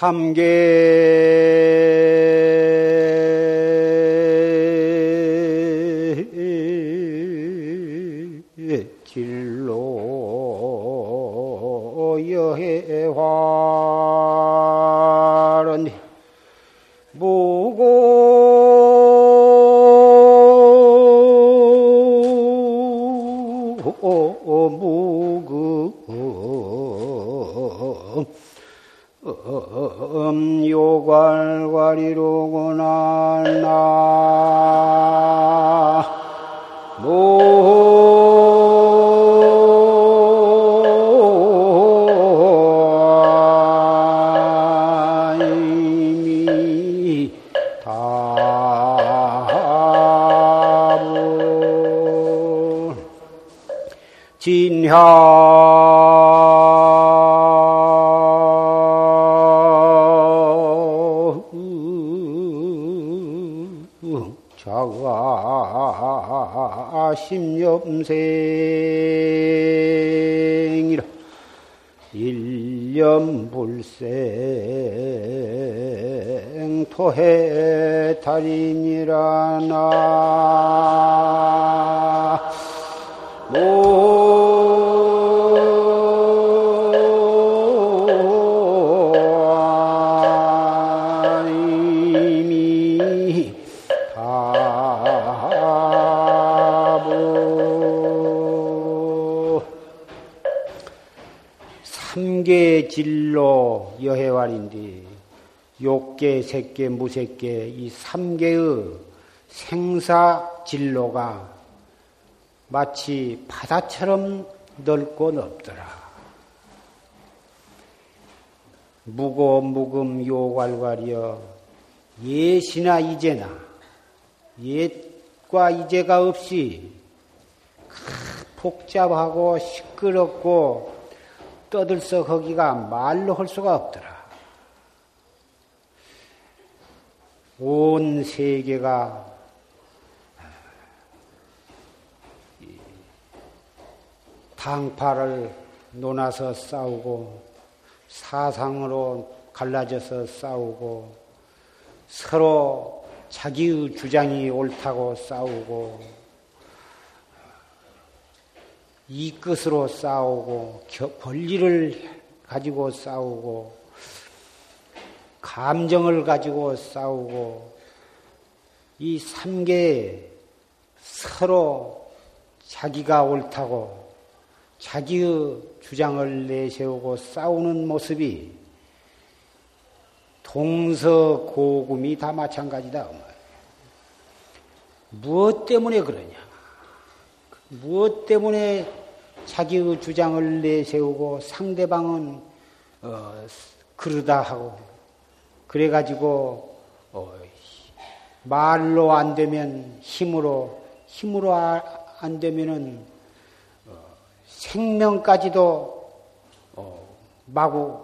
삼계 진로 여해활인데 욕계, 색계, 무색계 이 삼계의 생사 진로가 마치 바다처럼 넓고 넓더라. 무고 무금 요괄괄이여 예시나 이제나 옛과 이제가 없이 복잡하고 시끄럽고 떠들썩하기가 말로 할 수가 없더라. 온 세계가 당파를 논아서 싸우고 사상으로 갈라져서 싸우고 서로 자기의 주장이 옳다고 싸우고 이 끝으로 싸우고 겨- 권리를 가지고 싸우고 감정을 가지고 싸우고 이 삼계에 서로 자기가 옳다고 자기의 주장을 내세우고 싸우는 모습이 동서고금이 다 마찬가지다. 그. 무엇 때문에 그러냐? 무엇 때문에 자기의 주장을 내세우고 상대방은 어, 그러다 하고 그래가지고 어, 말로 안 되면 힘으로 힘으로 아- 안 되면은 어, 생명까지도 어, 마구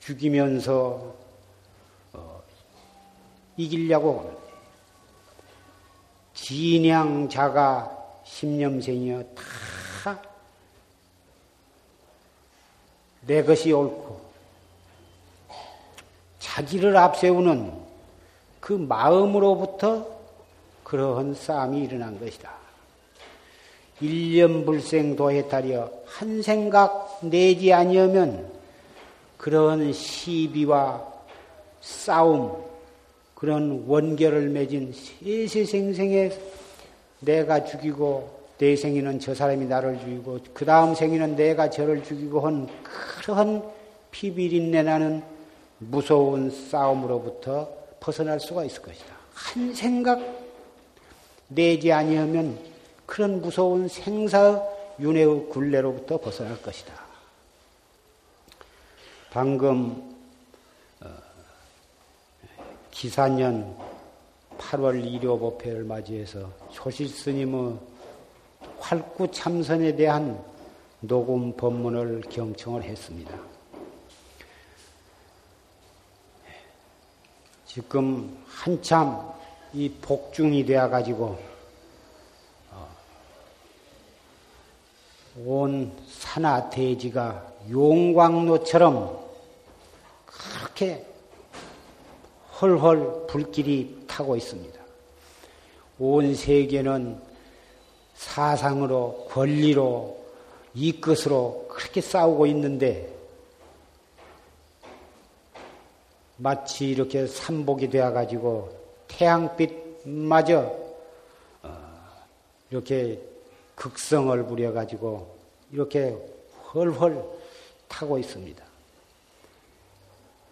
죽이면서 어, 이기려고 합니다. 진양 자가 십념생이여 다 내 것이 옳고 자기를 앞세우는 그 마음으로부터 그러한 싸움이 일어난 것이다. 일념불생 도해탈이여 한 생각 내지 아니하면 그런 시비와 싸움, 그런 원결을 맺은 세세생생에 내가 죽이고 내 생에는 저 사람이 나를 죽이고 그 다음 생에는 내가 저를 죽이고 한 그러한 피비린내 나는 무서운 싸움으로부터 벗어날 수가 있을 것이다. 한 생각 내지 아니하면 그런 무서운 생사 윤회의 굴레로부터 벗어날 것이다. 방금 어, 기사년 8월 일요법회를 맞이해서 조실 스님의 활구 참선에 대한 녹음 법문을 경청을 했습니다. 지금 한참 이 복중이 되어 가지고 온 산하 대지가 용광로처럼 그렇게 헐헐 불길이 타고 있습니다. 온 세계는 사상으로 권리로 이끝으로 그렇게 싸우고 있는데 마치 이렇게 삼복이 되어 가지고 태양빛마저 어, 이렇게 극성을 부려 가지고 이렇게 헐헐 타고 있습니다.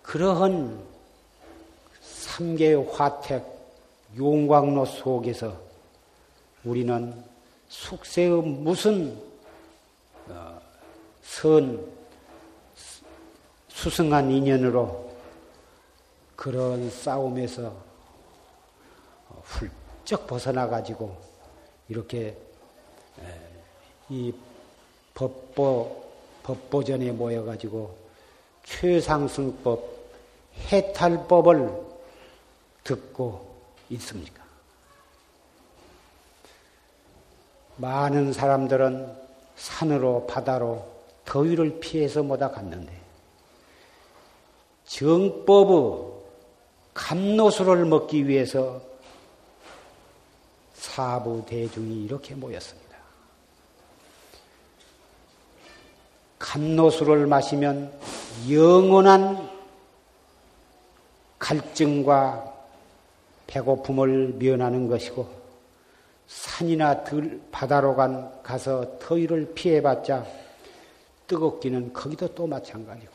그러한 삼계의 화택 용광로 속에서 우리는 숙세의 무슨 어, 선 수승한 인연으로 그런 싸움에서 훌쩍 벗어나 가지고 이렇게 이 법보 법보전에 모여 가지고 최상승법 해탈법을 듣고 있습니까? 많은 사람들은 산으로 바다로 더위를 피해서 못다 갔는데 정법의 감노수를 먹기 위해서 사부 대중이 이렇게 모였습니다. 감노수를 마시면 영원한 갈증과 배고픔을 면하는 것이고 산이나 들 바다로 간 가서 더위를 피해봤자 뜨겁기는 거기도 또 마찬가지고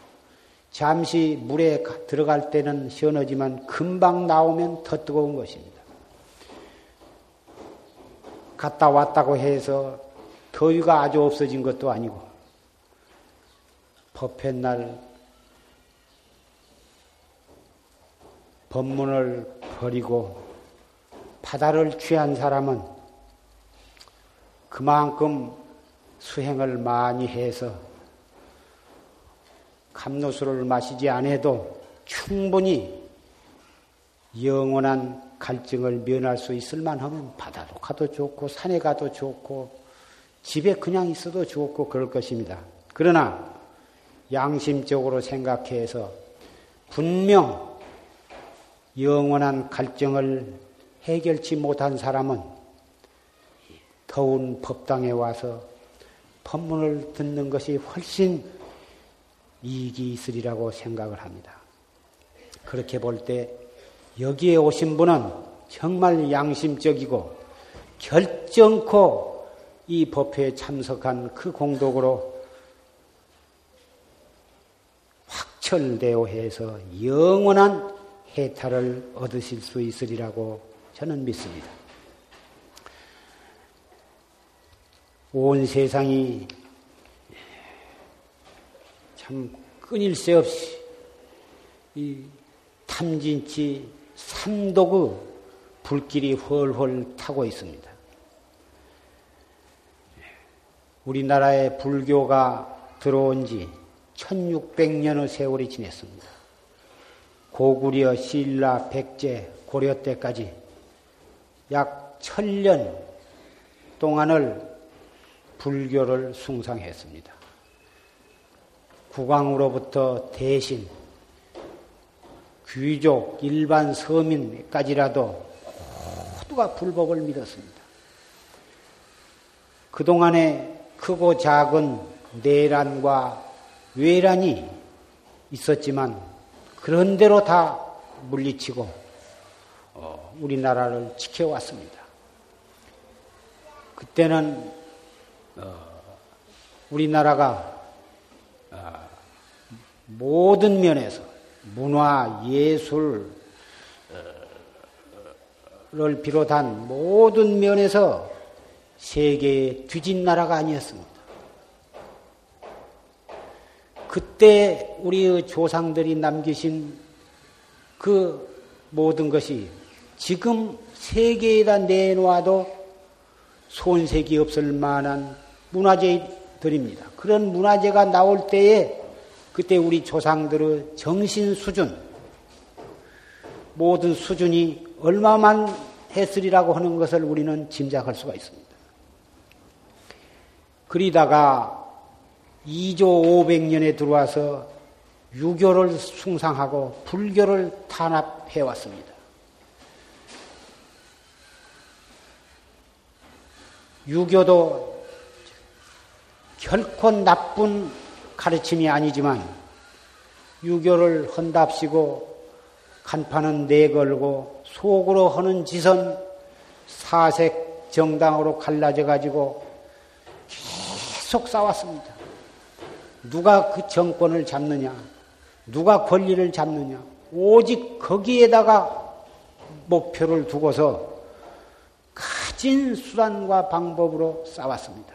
잠시 물에 들어갈 때는 시원하지만 금방 나오면 더 뜨거운 것입니다. 갔다 왔다고 해서 더위가 아주 없어진 것도 아니고 법회 날 법문을 버리고 바다를 취한 사람은 그만큼 수행을 많이 해서 감로수를 마시지 않아도 충분히 영원한 갈증을 면할 수 있을 만하면 바다로 가도 좋고 산에 가도 좋고 집에 그냥 있어도 좋고 그럴 것입니다. 그러나 양심적으로 생각해서 분명 영원한 갈증을 해결치 못한 사람은 더운 법당에 와서 법문을 듣는 것이 훨씬 이익이 있으리라고 생각을 합니다. 그렇게 볼 때 여기에 오신 분은 정말 양심적이고 결정코 이 법회에 참석한 그 공덕으로 확철되어 해서 영원한 해탈을 얻으실 수 있으리라고 저는 믿습니다. 온 세상이 참 끊일 새 없이 이 탐진치 삼독의 불길이 훨훨 타고 있습니다. 우리나라에 불교가 들어온 지 1600년의 세월이 지냈습니다. 고구려, 신라, 백제, 고려 때까지 약 천년 동안을 불교를 숭상했습니다. 국왕으로부터 대신 귀족, 일반 서민까지라도 모두가 불법을 믿었습니다. 그동안에 크고 작은 내란과 외란이 있었지만 그런 대로 다 물리치고 어, 우리나라를 지켜왔습니다. 그때는 어, 우리나라가 모든 면에서 문화, 예술을 비롯한 모든 면에서 세계의 뒤진 나라가 아니었습니다. 그때 우리의 조상들이 남기신 그 모든 것이 지금 세계에다 내놓아도 손색이 없을 만한 문화재들입니다. 그런 문화재가 나올 때에 그때 우리 조상들의 정신 수준, 모든 수준이 얼마만 했으리라고 하는 것을 우리는 짐작할 수가 있습니다. 그리다가 2조 500년에 들어와서 유교를 숭상하고 불교를 탄압해 왔습니다. 유교도 결코 나쁜 가르침이 아니지만 유교를 헌답시고 간판은 내걸고 속으로 하는 짓은 사색 정당으로 갈라져 가지고 계속 싸웠습니다. 누가 그 정권을 잡느냐, 누가 권리를 잡느냐, 오직 거기에다가 목표를 두고서 가진 수단과 방법으로 싸웠습니다.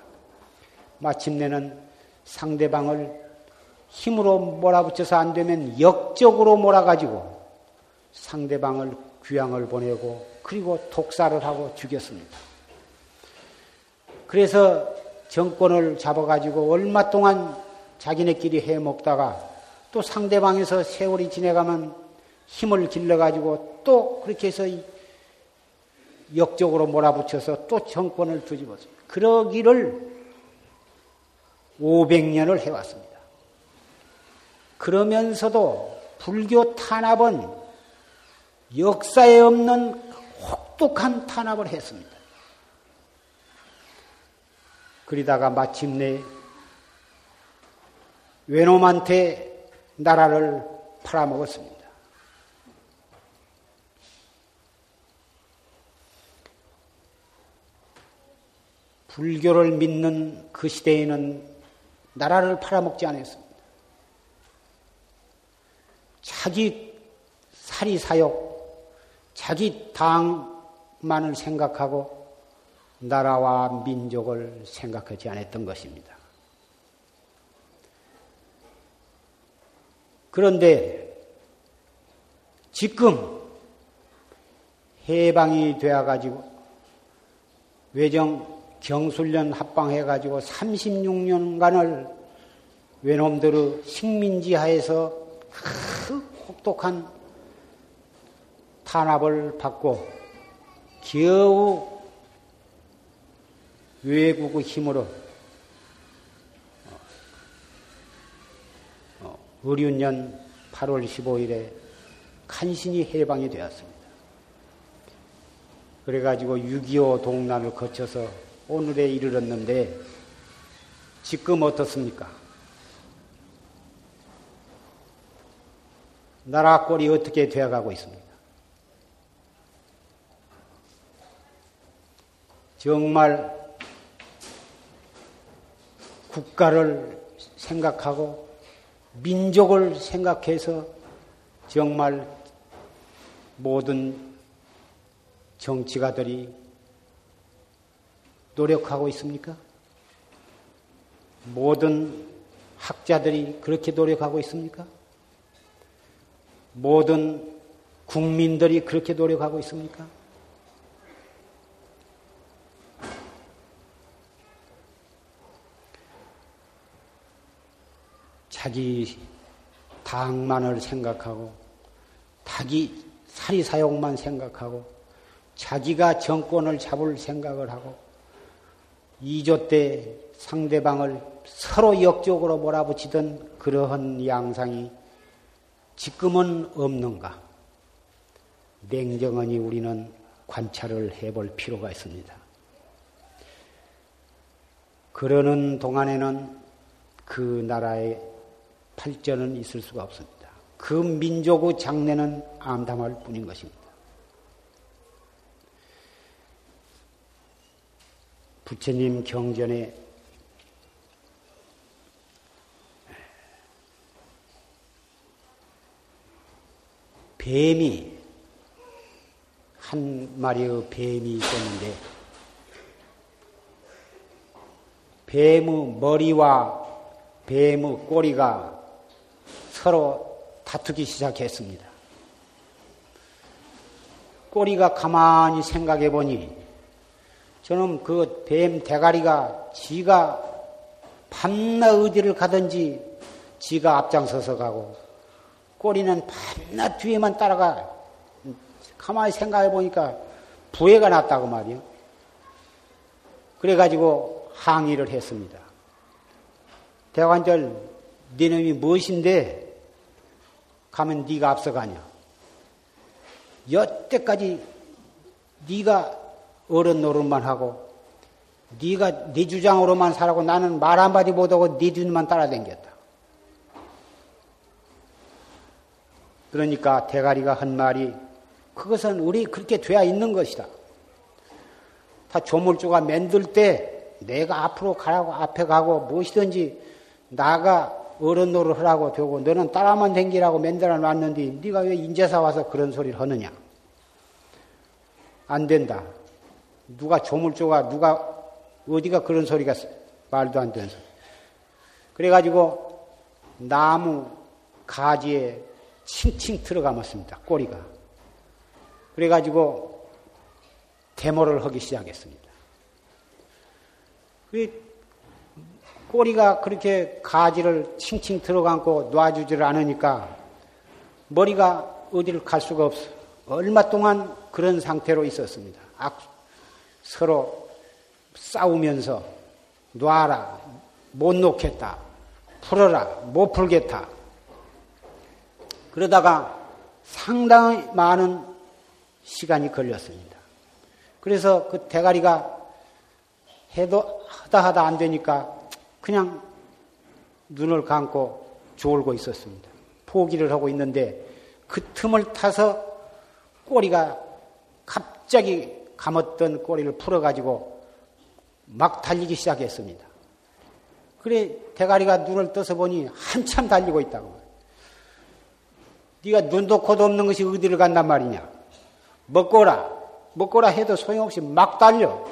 마침내는 상대방을 힘으로 몰아붙여서 안 되면 역적으로 몰아가지고 상대방을 귀양을 보내고 그리고 독사를 하고 죽였습니다. 그래서 정권을 잡아가지고 얼마 동안 자기네끼리 해 먹다가 또 상대방에서 세월이 지내가면 힘을 길러가지고 또 그렇게 해서 역적으로 몰아붙여서 또 정권을 뒤집었습니다. 그러기를 500년을 해왔습니다. 그러면서도 불교 탄압은 역사에 없는 혹독한 탄압을 했습니다. 그러다가 마침내 외놈한테 나라를 팔아먹었습니다. 불교를 믿는 그 시대에는 나라를 팔아먹지 않았습니다. 자기 사리 사욕, 자기 당만을 생각하고 나라와 민족을 생각하지 않았던 것입니다. 그런데 지금 해방이 되어가지고 외정 경술련 합방해가지고 36년간을 외놈들의 식민지 하에서 그 혹독한 탄압을 받고 겨우 외국의 힘으로 의륜년 8월 15일에 간신히 해방이 되었습니다. 그래가지고 6.25 동란을 거쳐서 오늘에 이르렀는데 지금 어떻습니까? 나라 꼴이 어떻게 되어가고 있습니까? 정말 국가를 생각하고 민족을 생각해서 정말 모든 정치가들이 노력하고 있습니까? 모든 학자들이 그렇게 노력하고 있습니까? 모든 국민들이 그렇게 노력하고 있습니까? 자기 당만을 생각하고 자기 사리사욕만 생각하고 자기가 정권을 잡을 생각을 하고 2조 때 상대방을 서로 역적으로 몰아붙이던 그러한 양상이 지금은 없는가? 냉정하니 우리는 관찰을 해볼 필요가 있습니다. 그러는 동안에는 그 나라의 발전은 있을 수가 없습니다. 그 민족의 장래는 암담할 뿐인 것입니다. 부처님 경전에 뱀이 한 마리의 뱀이 있었는데 뱀의 머리와 뱀의 꼬리가 서로 다투기 시작했습니다. 꼬리가 가만히 생각해 보니 저는 그 뱀 대가리가 지가 밤낮 어디를 가든지 지가 앞장서서 가고 꼬리는 밤낮 뒤에만 따라가 가만히 생각해 보니까 부해가 났다고 말이요. 그래가지고 항의를 했습니다. 대관절, 니놈이 무엇인데 가면 네가 앞서가냐? 여태까지 네가 어른 노릇만 하고 네가 네 주장으로만 살고 나는 말 한마디 못하고 네 뒤만 따라댕겼다. 그러니까 대가리가 한 말이 그것은 우리 그렇게 돼야 있는 것이다. 다 조물주가 만들 때 내가 앞으로 가라고 앞에 가고 무엇이든지 나가 어른 노릇 하라고 되고 너는 따라만 댕기라고 만들어 놨는데 네가 왜 인제사 와서 그런 소리를 하느냐? 안 된다. 누가 조물주가 누가 어디가 그런 소리가 말도 안 되는 소리. 그래가지고 나무 가지에 칭칭 들어가봤습니다. 꼬리가. 그래가지고 데모를 하기 시작했습니다. 그 꼬리가 그렇게 가지를 칭칭 들어감고 놔주지를 않으니까 머리가 어디를 갈 수가 없어. 얼마 동안 그런 상태로 있었습니다. 서로 싸우면서 놔라, 못 놓겠다, 풀어라, 못 풀겠다. 그러다가 상당히 많은 시간이 걸렸습니다. 그래서 그 대가리가 해도 하다 하다 안 되니까 그냥 눈을 감고 졸고 있었습니다. 포기를 하고 있는데 그 틈을 타서 꼬리가 갑자기 감았던 꼬리를 풀어가지고 막 달리기 시작했습니다. 그래 대가리가 눈을 떠서 보니 한참 달리고 있다고. 네가 눈도 코도 없는 것이 어디를 간단 말이냐? 먹거라. 먹거라 해도 소용없이 막 달려.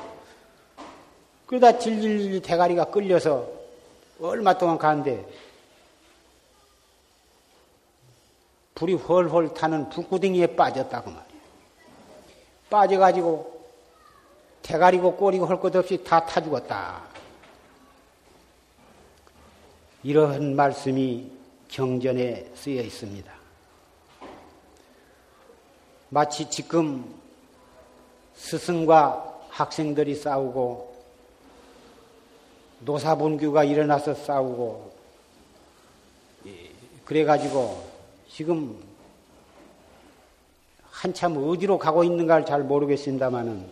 그러다 질질질 대가리가 끌려서 얼마 동안 가는데 불이 훨훨 타는 불구덩이에 빠졌다고 말이야. 빠져가지고 대가리고 꼬리고 할 것 없이 다 타 죽었다. 이러한 말씀이 경전에 쓰여 있습니다. 마치 지금 스승과 학생들이 싸우고 노사분규가 일어나서 싸우고 그래가지고 지금 한참 어디로 가고 있는가를 잘 모르겠습니다만은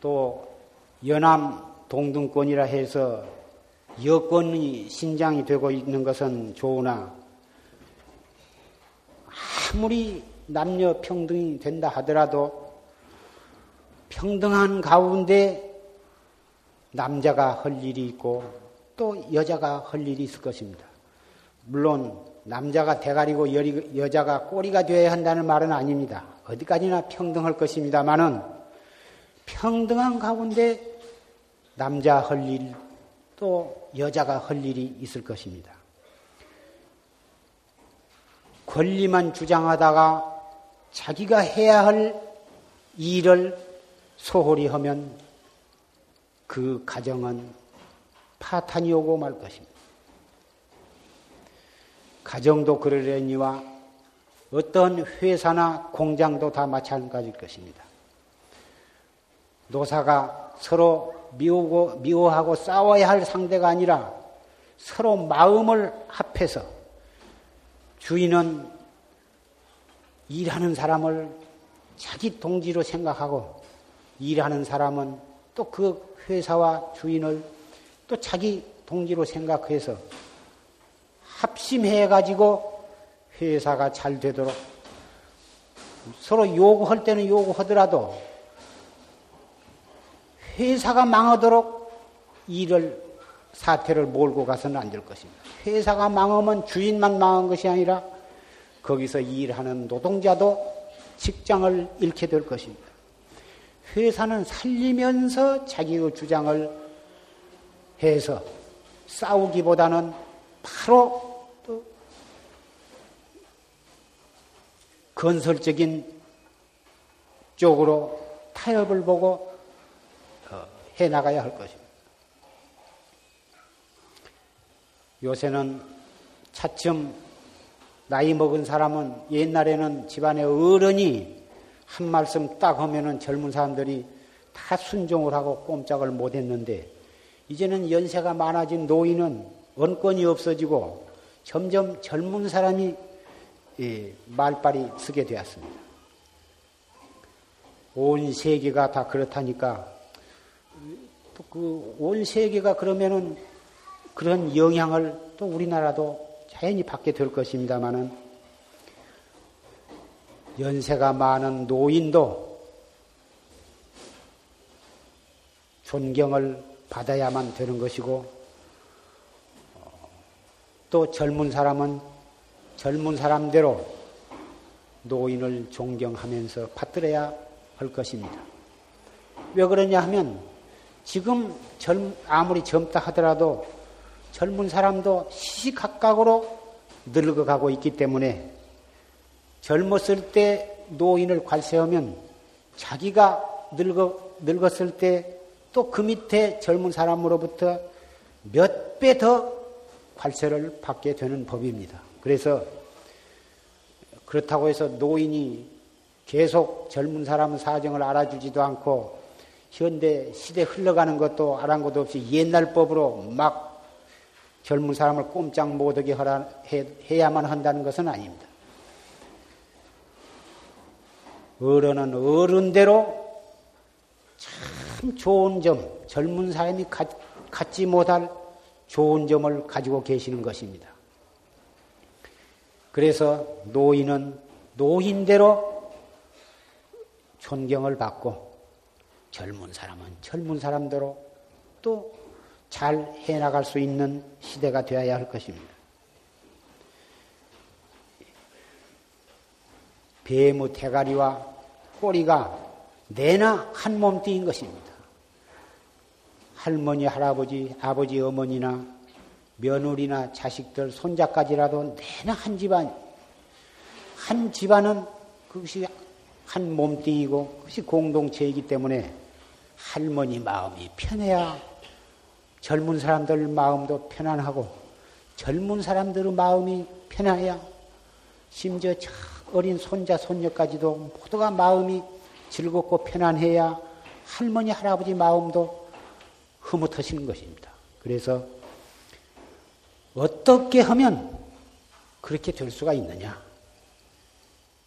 또 연암 동등권이라 해서 여권이 신장이 되고 있는 것은 좋으나 아무리 남녀 평등이 된다 하더라도 평등한 가운데 남자가 할 일이 있고 또 여자가 할 일이 있을 것입니다. 물론 남자가 대가리고 여자가 꼬리가 되어야 한다는 말은 아닙니다. 어디까지나 평등할 것입니다만은 평등한 가운데 남자 할 일, 또 여자가 할 일이 있을 것입니다. 권리만 주장하다가 자기가 해야 할 일을 소홀히 하면 그 가정은 파탄이 오고 말 것입니다. 가정도 그러려니와 어떤 회사나 공장도 다 마찬가지일 것입니다. 노사가 서로 미우고, 미워하고 싸워야 할 상대가 아니라 서로 마음을 합해서 주인은 일하는 사람을 자기 동지로 생각하고 일하는 사람은 또 그 회사와 주인을 또 자기 동지로 생각해서 합심해 가지고 회사가 잘 되도록 서로 요구할 때는 요구하더라도 회사가 망하도록 일을 사태를 몰고 가서는 안 될 것입니다. 회사가 망하면 주인만 망한 것이 아니라 거기서 일하는 노동자도 직장을 잃게 될 것입니다. 회사는 살리면서 자기의 주장을 해서 싸우기보다는 바로 또 건설적인 쪽으로 타협을 보고 해 나가야 할 것입니다. 요새는 차츰 나이 먹은 사람은 옛날에는 집안의 어른이 한 말씀 딱 하면은 젊은 사람들이 다 순종을 하고 꼼짝을 못 했는데 이제는 연세가 많아진 노인은 언권이 없어지고 점점 젊은 사람이 말빨이 쓰게 되었습니다. 온 세계가 다 그렇다니까 그 온 세계가 그러면은 그런 영향을 또 우리나라도 자연히 받게 될 것입니다만은 연세가 많은 노인도 존경을 받아야만 되는 것이고 또 젊은 사람은 젊은 사람대로 노인을 존경하면서 받들어야 할 것입니다. 왜 그러냐 하면 지금 젊, 아무리 젊다 하더라도 젊은 사람도 시시각각으로 늙어가고 있기 때문에 젊었을 때 노인을 관세하면 자기가 늙어, 늙었을 때 또 그 밑에 젊은 사람으로부터 몇 배 더 관세를 받게 되는 법입니다. 그래서 그렇다고 해서 노인이 계속 젊은 사람 사정을 알아주지도 않고 현대 시대 흘러가는 것도 아랑곳 없이 옛날 법으로 막 젊은 사람을 꼼짝 못하게 해야만 한다는 것은 아닙니다. 어른은 어른대로 참 좋은 점, 젊은 사람이 가, 갖지 못할 좋은 점을 가지고 계시는 것입니다. 그래서 노인은 노인대로 존경을 받고 젊은 사람은 젊은 사람대로 또 잘 해나갈 수 있는 시대가 되어야 할 것입니다. 배무 대가리와 꼬리가 내나 한 몸띠인 것입니다. 할머니, 할아버지, 아버지, 어머니나 며느리나 자식들, 손자까지라도 내나 한 집안, 한 집안은 그것이 한 몸뚱이고 그것이 공동체이기 때문에 할머니 마음이 편해야 젊은 사람들 마음도 편안하고 젊은 사람들의 마음이 편해야 심지어 어린 손자, 손녀까지도 모두가 마음이 즐겁고 편안해야 할머니, 할아버지 마음도 흐뭇하시는 것입니다. 그래서 어떻게 하면 그렇게 될 수가 있느냐?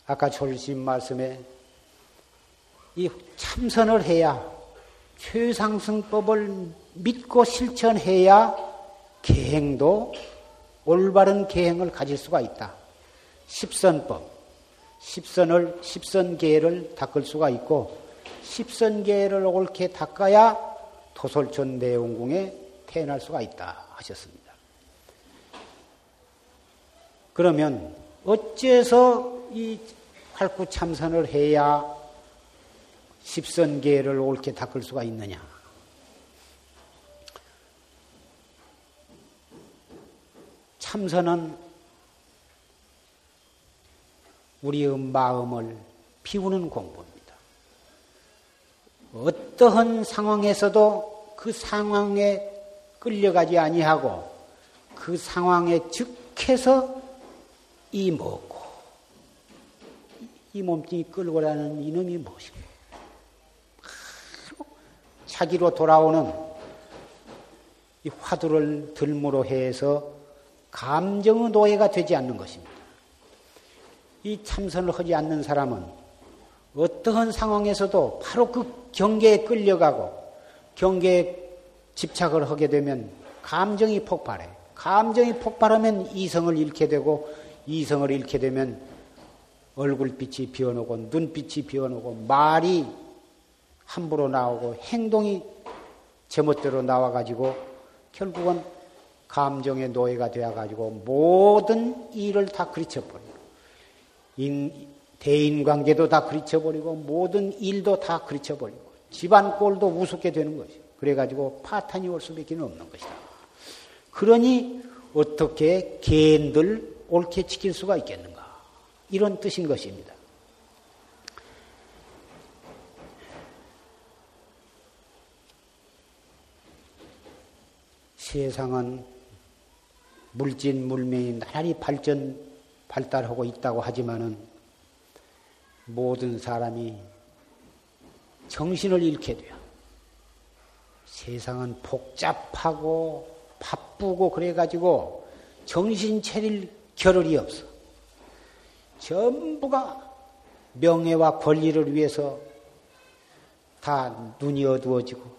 아까 졸심 말씀에 이 참선을 해야 최상승법을 믿고 실천해야 계행도 올바른 계행을 가질 수가 있다. 십선법, 십선을 십선계를 닦을 수가 있고 십선계를 옳게 닦아야 도솔천 내용궁에 태어날 수가 있다 하셨습니다. 그러면 어째서 이 활구 참선을 해야 십선계를 옳게 닦을 수가 있느냐? 참선은 우리의 마음을 비우는 공부입니다. 어떠한 상황에서도 그 상황에 끌려가지 아니하고 그 상황에 즉해서 이 뭐고 이 몸뚱이 끌고 가는 이놈이 무엇인가 자기로 돌아오는 이 화두를 들므로 해서 감정의 노예가 되지 않는 것입니다. 이 참선을 하지 않는 사람은 어떠한 상황에서도 바로 그 경계에 끌려가고 경계에 집착을 하게 되면 감정이 폭발해. 감정이 폭발하면 이성을 잃게 되고 이성을 잃게 되면 얼굴빛이 비어오고 눈빛이 비어오고 말이 함부로 나오고 행동이 제멋대로 나와가지고 결국은 감정의 노예가 되어가지고 모든 일을 다 그르쳐버리 고 대인관계도 다 그르쳐버리고 모든 일도 다 그르쳐버리고 집안 꼴도 우습게 되는 것이 그래가지고 파탄이 올 수밖에 없는 것이다. 그러니 어떻게 개인들 옳게 지킬 수가 있겠는가? 이런 뜻인 것입니다. 세상은 물진 물명이 나날이 발전 발달하고 있다고 하지만은 모든 사람이 정신을 잃게 돼요. 세상은 복잡하고 바쁘고 그래가지고 정신 차릴 겨를이 없어. 전부가 명예와 권리를 위해서 다 눈이 어두워지고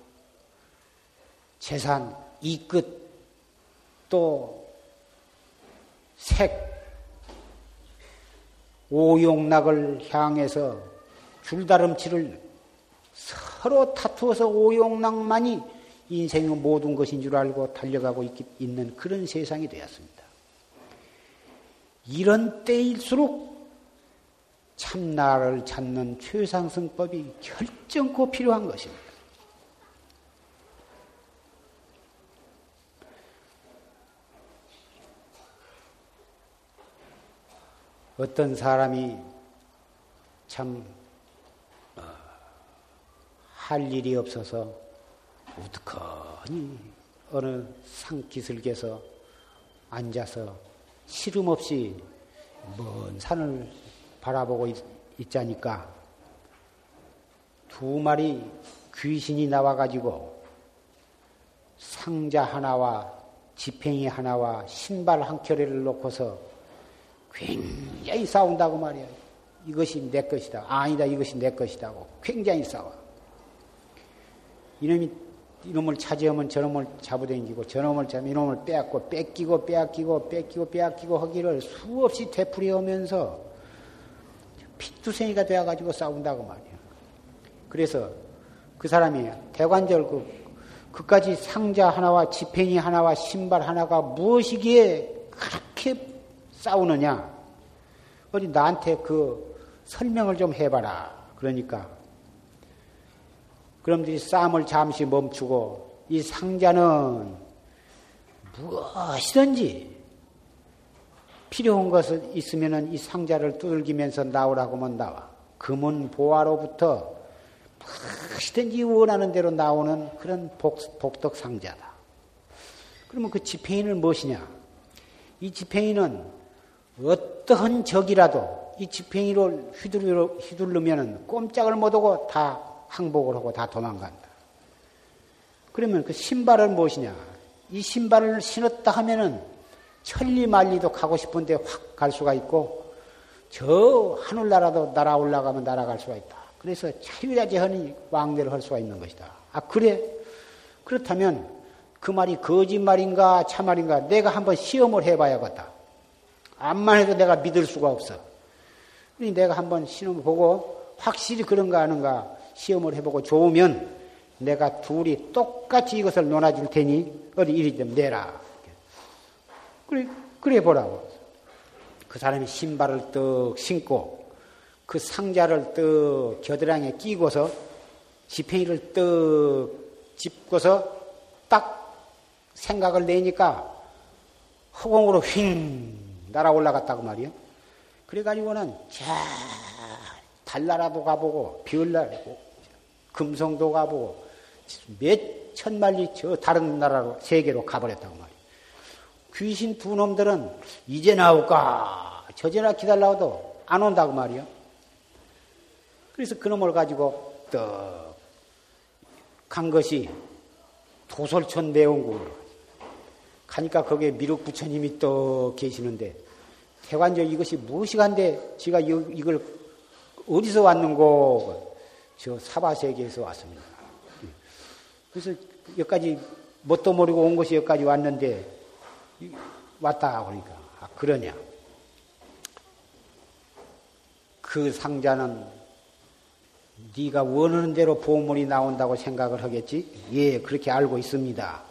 재산, 이끝, 또 색, 오용락을 향해서 줄다름치를 서로 다투어서 오용락만이 인생의 모든 것인 줄 알고 달려가고 있, 는 그런 세상이 되었습니다. 이런 때일수록 참나를 찾는 최상승법이 결정코 필요한 것입니다. 어떤 사람이 참할 어, 일이 없어서 우두커니 어느 산기슭에서 앉아서 시름 없이 먼 산을 바라보고 있, 있자니까 두 마리 귀신이 나와가지고 상자 하나와 지팽이 하나와 신발 한 켤레를 놓고서 굉장히 싸운다고 말이야. 이것이 내 것이다. 아니다. 이것이 내 것이다고. 굉장히 싸워. 이놈이, 이놈을 차지하면 저놈을 잡아당기고, 저놈을 잡으면 이놈을 빼앗고, 뺏기고, 빼앗기고, 뺏기고, 빼앗기고 하기를 수없이 되풀이하면서 피투생이가 되어가지고 싸운다고 말이야. 그래서 그 사람이 대관절 그, 그까지 상자 하나와 지팽이 하나와 신발 하나가 무엇이기에 그렇게 싸우느냐? 어디 나한테 그 설명을 좀 해봐라. 그러니까. 그럼들이 싸움을 잠시 멈추고 이 상자는 무엇이든지 필요한 것이 있으면은 이 상자를 두들기면서 나오라고 하면 나와. 금은 보화로부터 무엇이든지 원하는 대로 나오는 그런 복, 복덕 상자다. 그러면 그 지폐인은 무엇이냐? 이 지폐인은 어떠한 적이라도 이 지팽이를 휘두르면 꼼짝을 못하고 다 항복을 하고 다 도망간다. 그러면 그 신발은 무엇이냐? 이 신발을 신었다 하면은 천리 만리도 가고 싶은데 확 갈 수가 있고 저 하늘나라도 날아 올라가면 날아갈 수가 있다. 그래서 자유자재하니 왕래를 할 수가 있는 것이다. 아 그래? 그렇다면 그 말이 거짓말인가 참말인가 내가 한번 시험을 해봐야겠다. 암만 해도 내가 믿을 수가 없어. 그러니 내가 한번 시험을 보고 확실히 그런가 하는가 시험을 해보고 좋으면 내가 둘이 똑같이 이것을 논아줄 테니 어디 이리 좀 내라. 그래, 그래 보라고. 그 사람이 신발을 떡 신고 그 상자를 떡 겨드랑이에 끼고서 지팽이를 떡 짚고서 딱 생각을 내니까 허공으로 휙 날아 올라갔다고 말이요. 그래가지고는 자 달나라도 가보고 별나라고 금성도 가보고 몇 천만리 저 다른 나라로 세계로 가버렸다고 말이요. 귀신 두 놈들은 이제 나올까 저제나 기다려도 안 온다고 말이요. 그래서 그놈을 가지고 떡 간 것이 도솔천 내원국으로 가니까 거기에 미륵 부처님이 또 계시는데 태관절 이것이 무엇이간데 지가 이걸 어디서 왔는고 저 사바세계에서 왔습니다. 그래서 여기까지 뭣도 모르고 온 것이 여기까지 왔는데 왔다 그러니까 아, 그러냐? 그 상자는 네가 원하는 대로 보물이 나온다고 생각을 하겠지? 예, 그렇게 알고 있습니다.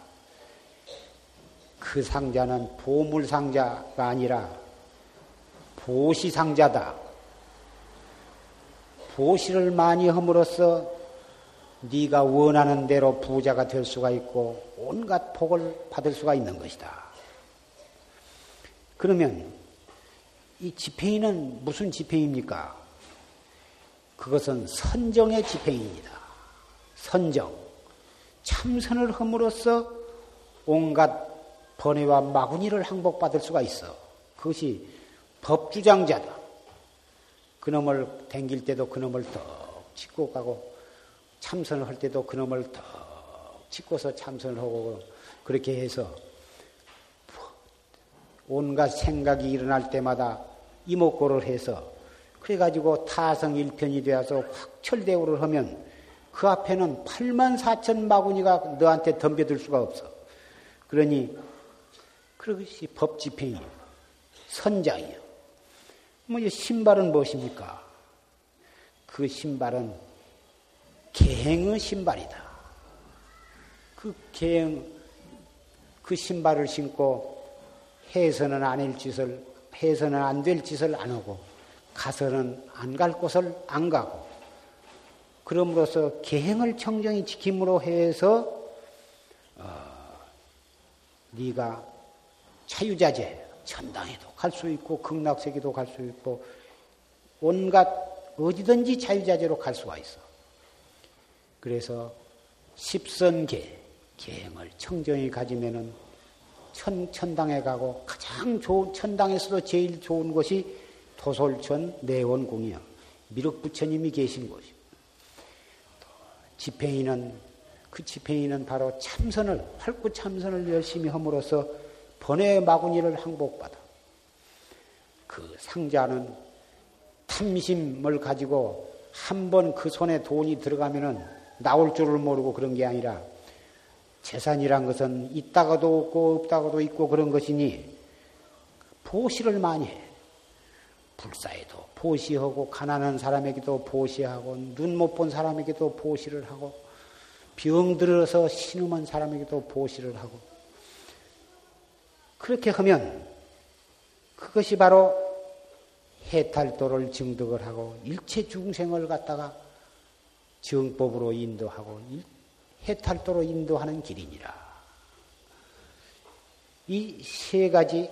그 상자는 보물 상자가 아니라 보시 상자다. 보시를 많이 함으로써 네가 원하는 대로 부자가 될 수가 있고 온갖 복을 받을 수가 있는 것이다. 그러면 이 지팽이는 무슨 지팽입니까? 그것은 선정의 지팽입니다. 선정. 참선을 함으로써 온갖 번외와 마구니를 항복받을 수가 있어. 그것이 법주장자다. 그놈을 댕길 때도 그놈을 더 짚고 가고 참선을 할 때도 그놈을 더 짚고서 참선을 하고 그렇게 해서 온갖 생각이 일어날 때마다 이목고를 해서 그래가지고 타성 일편이 되어서 확철대오를 하면 그 앞에는 8만 4천 마구니가 너한테 덤벼들 수가 없어. 그러니 그것이 법 집행이요. 선장이요. 뭐, 신발은 무엇입니까? 그 신발은 개행의 신발이다. 그 개행, 그 신발을 신고 해서는 안할 짓을, 해서는 안 될 짓을 안 하고, 가서는 안 갈 곳을 안 가고, 그럼으로써 개행을 청정히 지킴으로 해서, 어, 네가 자유자재, 천당에도 갈 수 있고, 극락세계도 갈 수 있고, 온갖 어디든지 자유자재로 갈 수가 있어. 그래서 십선계, 계행을 청정히 가지면은 천, 천당에 가고 가장 좋은, 천당에서도 제일 좋은 곳이 도솔천 내원궁이요. 미륵부처님이 계신 곳이요. 집행인은, 그 집행인은 바로 참선을, 활구 참선을 열심히 함으로써 번외 마구니를 항복받아. 그 상자는 탐심을 가지고 한 번 그 손에 돈이 들어가면은 나올 줄을 모르고 그런 게 아니라 재산이란 것은 있다가도 없고 없다가도 있고 그런 것이니 보시를 많이 해. 불사에도 보시하고 가난한 사람에게도 보시하고 눈 못 본 사람에게도 보시를 하고 병 들어서 신음한 사람에게도 보시를 하고 그렇게 하면 그것이 바로 해탈도를 증득을 하고 일체 중생을 갖다가 정법으로 인도하고 해탈도로 인도하는 길이니라. 이 세 가지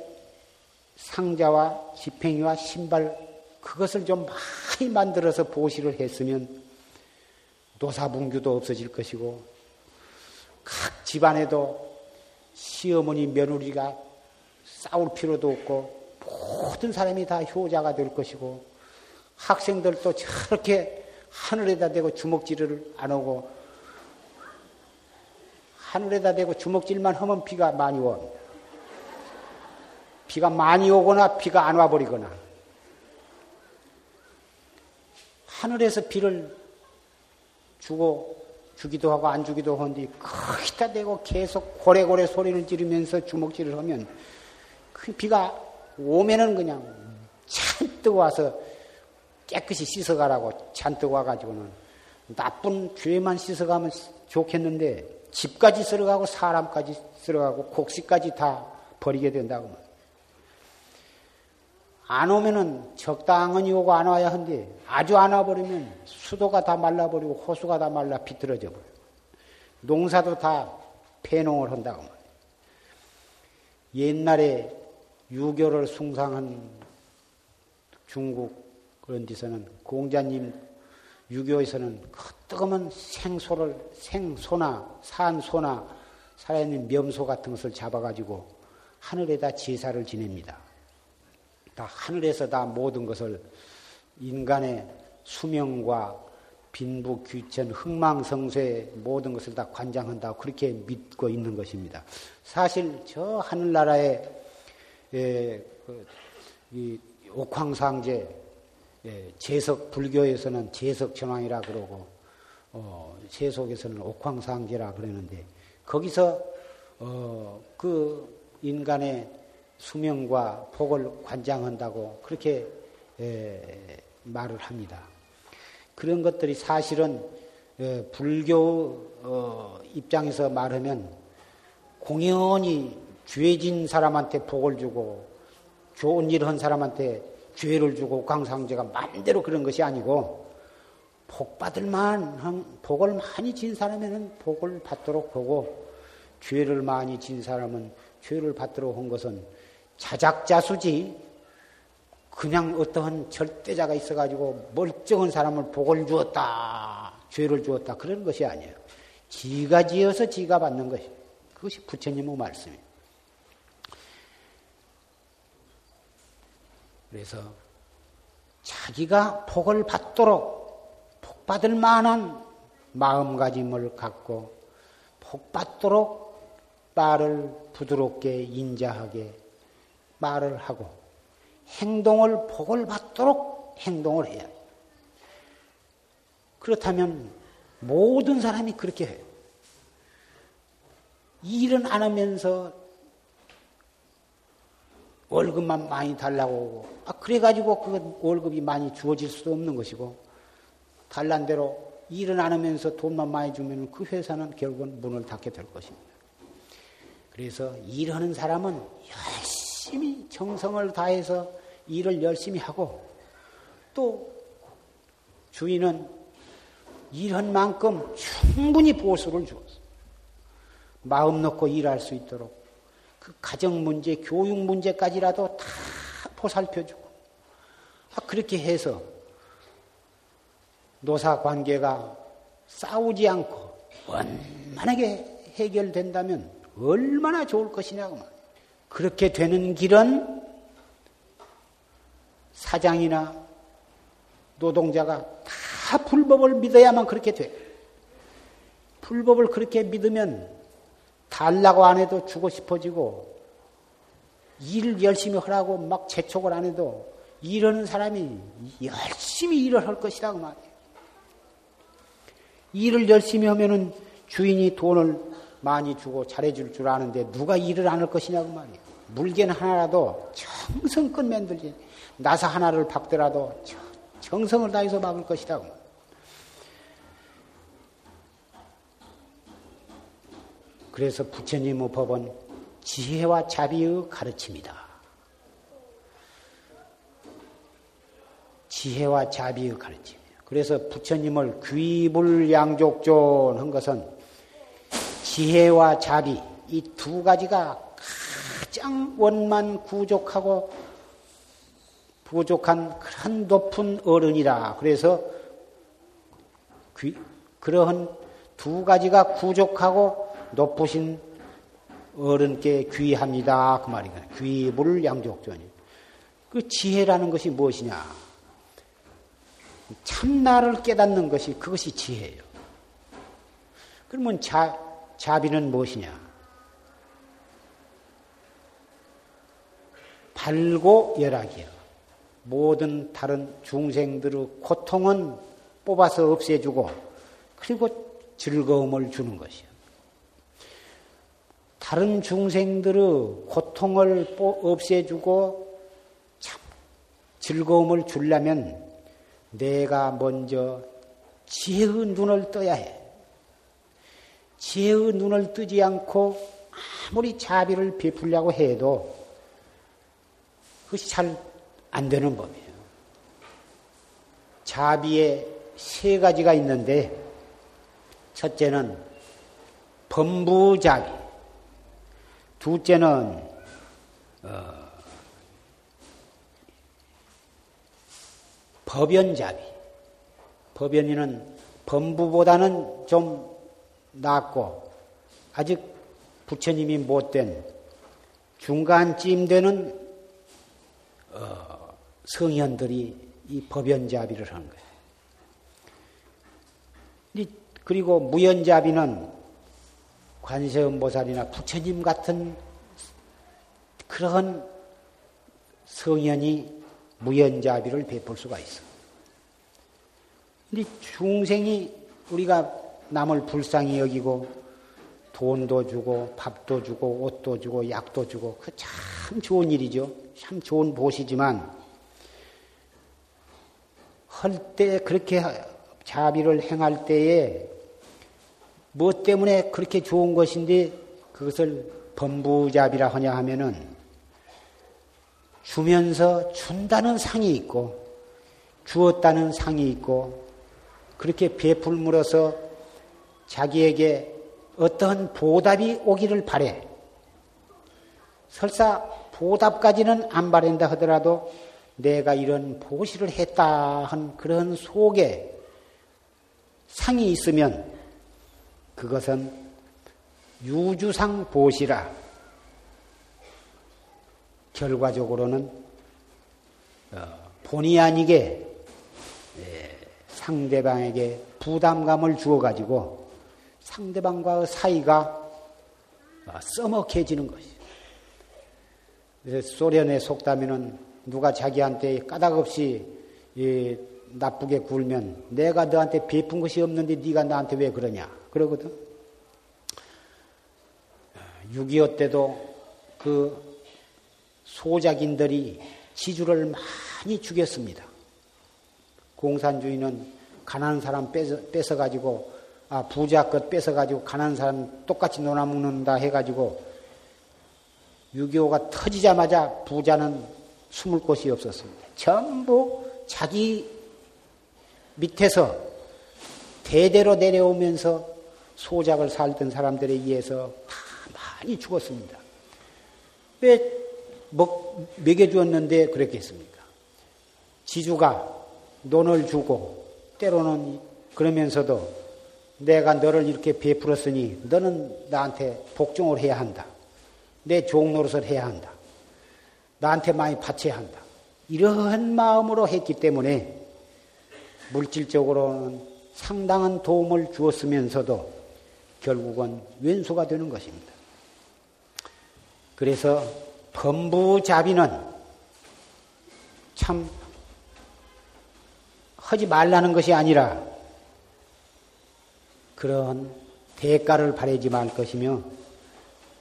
상자와 지팽이와 신발 그것을 좀 많이 만들어서 보시를 했으면 노사분규도 없어질 것이고 각 집안에도 시어머니 며느리가 싸울 필요도 없고 모든 사람이 다 효자가 될 것이고 학생들도 저렇게 하늘에다 대고 주먹질을 안 하고 하늘에다 대고 주먹질만 하면 비가 많이 와. 비가 많이 오거나 비가 안 와버리거나. 하늘에서 비를 주고 주기도 하고 안 주기도 하는데 거기다 대고 계속 고래고래 소리를 지르면서 주먹질을 하면 그 비가 오면은 그냥 잔뜩 와서 깨끗이 씻어가라고 잔뜩 와가지고는 나쁜 죄만 씻어가면 좋겠는데 집까지 쓸어가고 사람까지 쓸어가고 곡식까지 다 버리게 된다고. 안 오면은 적당히 오고 안 와야 한데 아주 안 와버리면 수도가 다 말라버리고 호수가 다 말라 비틀어져 버려. 농사도 다 폐농을 한다고. 옛날에 유교를 숭상한 중국 그런 데서는 공자님 유교에서는 그 뜨거운 생소를 생소나 산소나 살아있는 명소 같은 것을 잡아가지고 하늘에다 제사를 지냅니다. 다 하늘에서 다 모든 것을 인간의 수명과 빈부 귀천 흥망성쇠 모든 것을 다 관장한다고 그렇게 믿고 있는 것입니다. 사실 저 하늘나라의 예, 그, 이 옥황상제 예, 제석 불교에서는 제석천왕이라 그러고 어, 세속에서는 옥황상제라 그러는데 거기서 어, 그 인간의 수명과 복을 관장한다고 그렇게 에, 말을 합니다. 그런 것들이 사실은 에, 불교 어, 입장에서 말하면 공연히 죄진 사람한테 복을 주고 좋은 일 한 사람한테 죄를 주고 강상제가 마음대로 그런 것이 아니고 복 받을 만한 복을 많이 진 사람에는 복을 받도록 하고 죄를 많이 진 사람은 죄를 받도록 한 것은 자작자수지 그냥 어떠한 절대자가 있어가지고 멀쩡한 사람을 복을 주었다 죄를 주었다 그런 것이 아니에요. 지가 지어서 지가 받는 것이 그것이 부처님의 말씀이에요. 그래서 자기가 복을 받도록 복 받을 만한 마음가짐을 갖고 복 받도록 딸을 부드럽게 인자하게 말을 하고 행동을 복을 받도록 행동을 해야 돼. 그렇다면 모든 사람이 그렇게 해요. 일은 안 하면서 월급만 많이 달라고 오고, 아, 그래가지고 그 월급이 많이 주어질 수도 없는 것이고, 달란 대로 일은 안 하면서 돈만 많이 주면 그 회사는 결국은 문을 닫게 될 것입니다. 그래서 일하는 사람은 열심히 정성을 다해서 일을 열심히 하고, 또 주인은 일한 만큼 충분히 보수를 주었어. 마음 놓고 일할 수 있도록 그 가정 문제, 교육 문제까지라도 다 보살펴주고 아, 그렇게 해서 노사 관계가 싸우지 않고 원만하게 해결된다면 얼마나 좋을 것이냐고 말. 그렇게 되는 길은 사장이나 노동자가 다 불법을 믿어야만 그렇게 돼. 불법을 그렇게 믿으면 달라고 안 해도 주고 싶어지고 일을 열심히 하라고 막 재촉을 안 해도 이러는 사람이 열심히 일을 할 것이라고 그 말이에요. 일을 열심히 하면은 주인이 돈을 많이 주고 잘해줄 줄 아는데 누가 일을 안 할 것이냐고 그 말이에요. 물건 하나라도 정성껏 만들지. 나사 하나를 박더라도 정성을 다해서 막을 것이라고. 그래서 부처님의 법은 지혜와 자비의 가르침이다. 지혜와 자비의 가르침이에요. 그래서 부처님을 귀불양족존 한 것은 지혜와 자비 이 두 가지가 가장 원만 구족하고 부족한 그런 높은 어른이라. 그래서 귀, 그러한 두 가지가 부족하고 높으신 어른께 귀합니다. 그 말이거든요. 귀불 양족전이. 그 지혜라는 것이 무엇이냐? 참나를 깨닫는 것이 그것이 지혜예요. 그러면 자, 자비는 무엇이냐? 발고 열악이요. 모든 다른 중생들의 고통은 뽑아서 없애주고 그리고 즐거움을 주는 것이요. 다른 중생들의 고통을 없애주고 참 즐거움을 주려면 내가 먼저 지혜의 눈을 떠야 해. 지혜의 눈을 뜨지 않고 아무리 자비를 베풀려고 해도 그것이 잘 안 되는 법이에요. 자비에 세 가지가 있는데 첫째는 범부자비. 둘째는 어, 법연자비. 법연이는 범부보다는 좀 낫고 아직 부처님이 못된 중간쯤 되는 어, 성현들이 이 법연자비를 하는 거예요. 그리고 무연자비는 관세음보살이나 부처님 같은 그런 성현이 무연자비를 베풀 수가 있어. 근데 중생이 우리가 남을 불쌍히 여기고 돈도 주고 밥도 주고 옷도 주고 약도 주고 그 참 좋은 일이죠. 참 좋은 보시지만 할 때 그렇게 자비를 행할 때에 무엇 때문에 그렇게 좋은 것인데 그것을 범부잡이라 하냐 하면은 주면서 준다는 상이 있고 주었다는 상이 있고 그렇게 베풀물어서 자기에게 어떤 보답이 오기를 바래. 설사 보답까지는 안 바란다 하더라도 내가 이런 보시를 했다 한 그런 속에 상이 있으면 그것은 유주상 보시라. 결과적으로는 어, 본의 아니게 예, 상대방에게 부담감을 주어가지고 상대방과의 사이가 어, 써먹해지는 것이. 소련에 속다면은 누가 자기한테 까닭없이 예, 나쁘게 굴면 내가 너한테 베푼 것이 없는데 네가 나한테 왜 그러냐 그러거든. 6.25 때도 그 소작인들이 지주를 많이 죽였습니다. 공산주의는 가난한 사람 뺏어, 뺏어가지고, 아, 부자 것 뺏어가지고 가난한 사람 똑같이 놀아먹는다 해가지고 6.25가 터지자마자 부자는 숨을 곳이 없었습니다. 전부 자기 밑에서 대대로 내려오면서 소작을 살던 사람들에 의해서 다 많이 죽었습니다. 왜 먹, 먹여주었는데 그랬겠습니까? 지주가 논을 주고 때로는 그러면서도 내가 너를 이렇게 베풀었으니 너는 나한테 복종을 해야 한다. 내 종노릇을 해야 한다. 나한테 많이 바쳐야 한다. 이러한 마음으로 했기 때문에 물질적으로는 상당한 도움을 주었으면서도 결국은 왼수가 되는 것입니다. 그래서 범부자비는 참 하지 말라는 것이 아니라 그런 대가를 바라지 말 것이며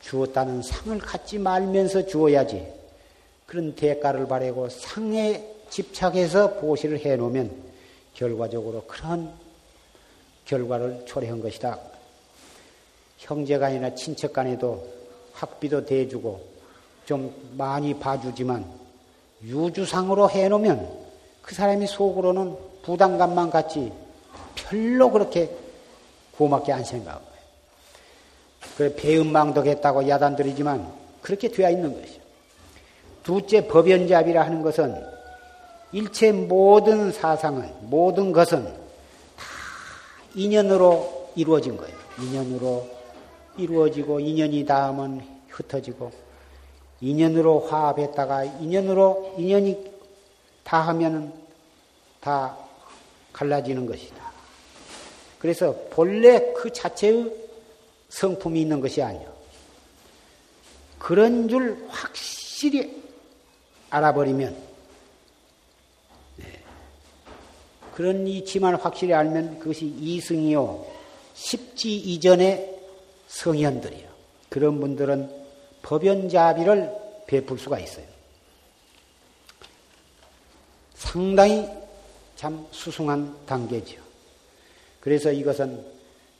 주었다는 상을 갖지 말면서 주어야지 그런 대가를 바라고 상에 집착해서 보시를 해 놓으면 결과적으로 그런 결과를 초래한 것이다. 형제간이나 친척간에도 학비도 대주고 좀 많이 봐주지만 유주상으로 해놓으면 그 사람이 속으로는 부담감만 갖지 별로 그렇게 고맙게 안 생각한 거예요. 그래 배은망덕했다고 야단들이지만 그렇게 되어 있는 것이죠. 둘째 법연잡이라 하는 것은 일체 모든 사상은 모든 것은 다 인연으로 이루어진 거예요. 인연으로 이루어지고 인연이 닿으면 흩어지고 인연으로 화합했다가 인연으로 인연이 다하면은 다 갈라지는 것이다. 그래서 본래 그 자체의 성품이 있는 것이 아니요. 그런 줄 확실히 알아버리면 네. 그런 이치만 확실히 알면 그것이 이승이요 십지 이전의 성현들이요. 그런 분들은 법연자비를 베풀 수가 있어요. 상당히 참 수승한 단계죠. 그래서 이것은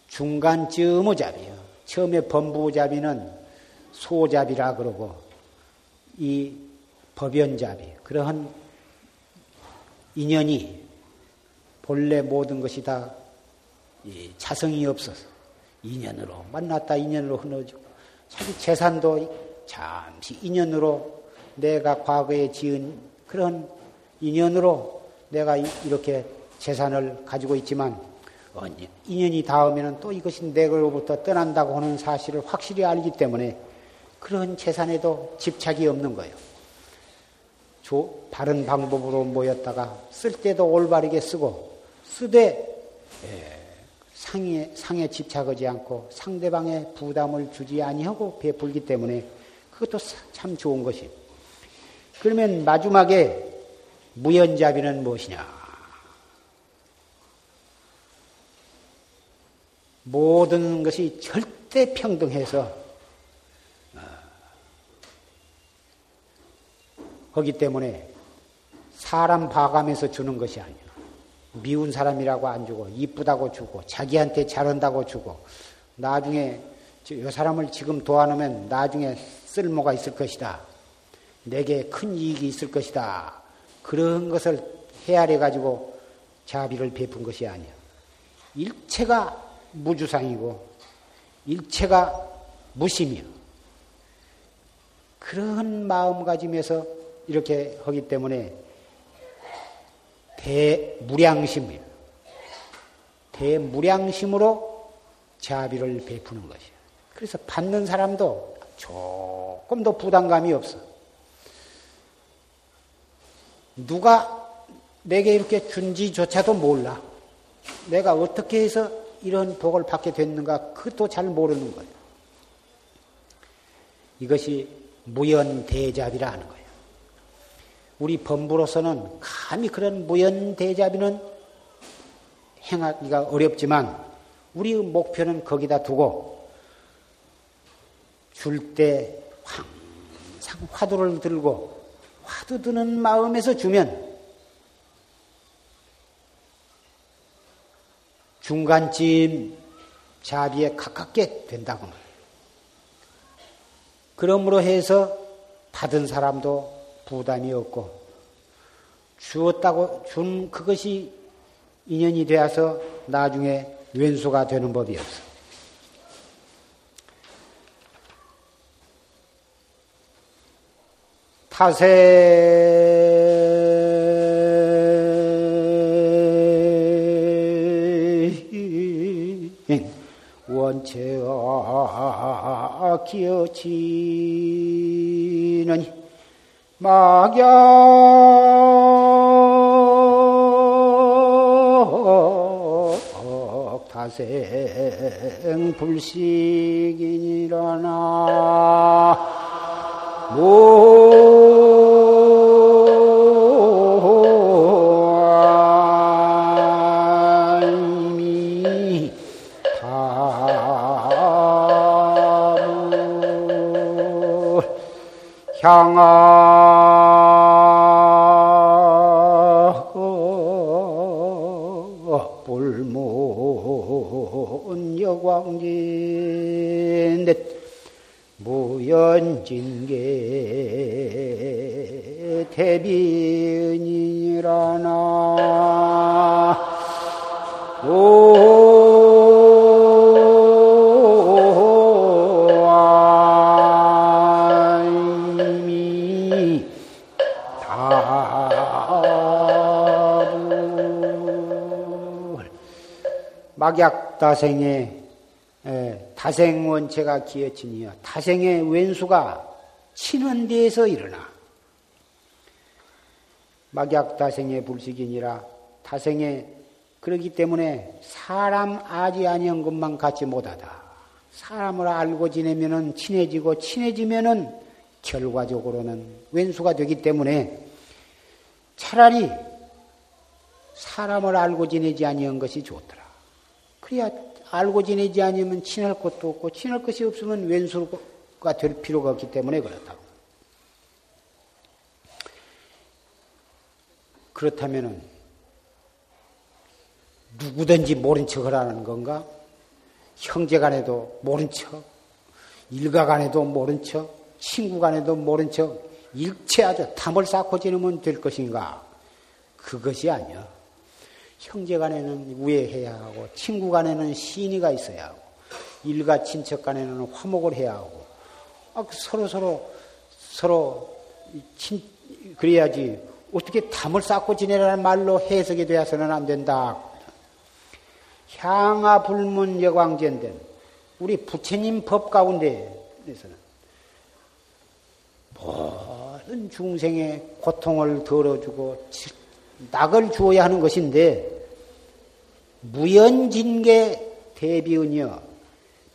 중간쯤의 잡이요. 처음에 범부잡이는 소잡이라 그러고 이 법연잡이 그러한 인연이 본래 모든 것이 다 자성이 없어서 인연으로 만났다 인연으로 흐어지고 자기 재산도 잠시 인연으로 내가 과거에 지은 그런 인연으로 내가 이렇게 재산을 가지고 있지만 인연이 닿으면 또 이것이 내걸로부터 떠난다고 하는 사실을 확실히 알기 때문에 그런 재산에도 집착이 없는 거예요. 조, 바른 방법으로 모였다가 쓸 때도 올바르게 쓰고 쓰되 예, 상에, 상에 집착하지 않고 상대방의 부담을 주지 아니하고 베풀기 때문에 그것도 참 좋은 것이. 그러면 마지막에 무연자비는 무엇이냐? 모든 것이 절대 평등해서 어, 하기 때문에 사람 봐가면서 주는 것이 아니야. 미운 사람이라고 안 주고 이쁘다고 주고 자기한테 잘한다고 주고 나중에 이 사람을 지금 도와놓으면 나중에 쓸모가 있을 것이다. 내게 큰 이익이 있을 것이다. 그런 것을 헤아려 가지고 자비를 베푼 것이 아니야. 일체가 무주상이고 일체가 무심이요. 그런 마음가짐에서 이렇게 하기 때문에 대무량심이에요. 대무량심으로 자비를 베푸는 것이에요. 그래서 받는 사람도 조금도 부담감이 없어. 누가 내게 이렇게 준지조차도 몰라. 내가 어떻게 해서 이런 복을 받게 됐는가 그것도 잘 모르는 거예요. 이것이 무연대잡이라 하는 거예요. 우리 범부로서는 감히 그런 무연대잡이는 행하기가 어렵지만 우리의 목표는 거기다 두고 줄 때 항상 화두를 들고 화두 드는 마음에서 주면 중간쯤 자비에 가깝게 된다고. 그러므로 해서 받은 사람도 부담이 없고 주었다고 준 그것이 인연이 되어서 나중에 왼수가 되는 법이 없어. 타세. 원체와 기어치는 막약 다생 불식이니라나 향하 다생의 다생 원체가 기어치니여 다생의 왼수가 치는 데에서 일어나 막약 다생의 불식이니라 다생의 그러기 때문에 사람 아지 아니한 것만 갖지 못하다. 사람을 알고 지내면은 친해지고 친해지면은 결과적으로는 왼수가 되기 때문에 차라리 사람을 알고 지내지 아니한 것이 좋더라. 그래야 알고 지내지 않으면 친할 것도 없고 친할 것이 없으면 왼수가 될 필요가 없기 때문에 그렇다고. 그렇다면은 누구든지 모른 척을 하는 건가? 형제 간에도 모른 척, 일가 간에도 모른 척, 친구 간에도 모른 척, 일체 아주 탐을 쌓고 지내면 될 것인가? 그것이 아니야. 형제 간에는 우애해야 하고 친구 간에는 신의가 있어야 하고 일가 친척 간에는 화목을 해야 하고 아, 그 서로 서로 서로 친 그래야지 어떻게 담을 쌓고 지내라는 말로 해석이 되어서는 안 된다. 향하 불문 여광전된 우리 부처님 법 가운데에서는 모든 중생의 고통을 덜어주고 낙을 주어야 하는 것인데 무연진계 대비은요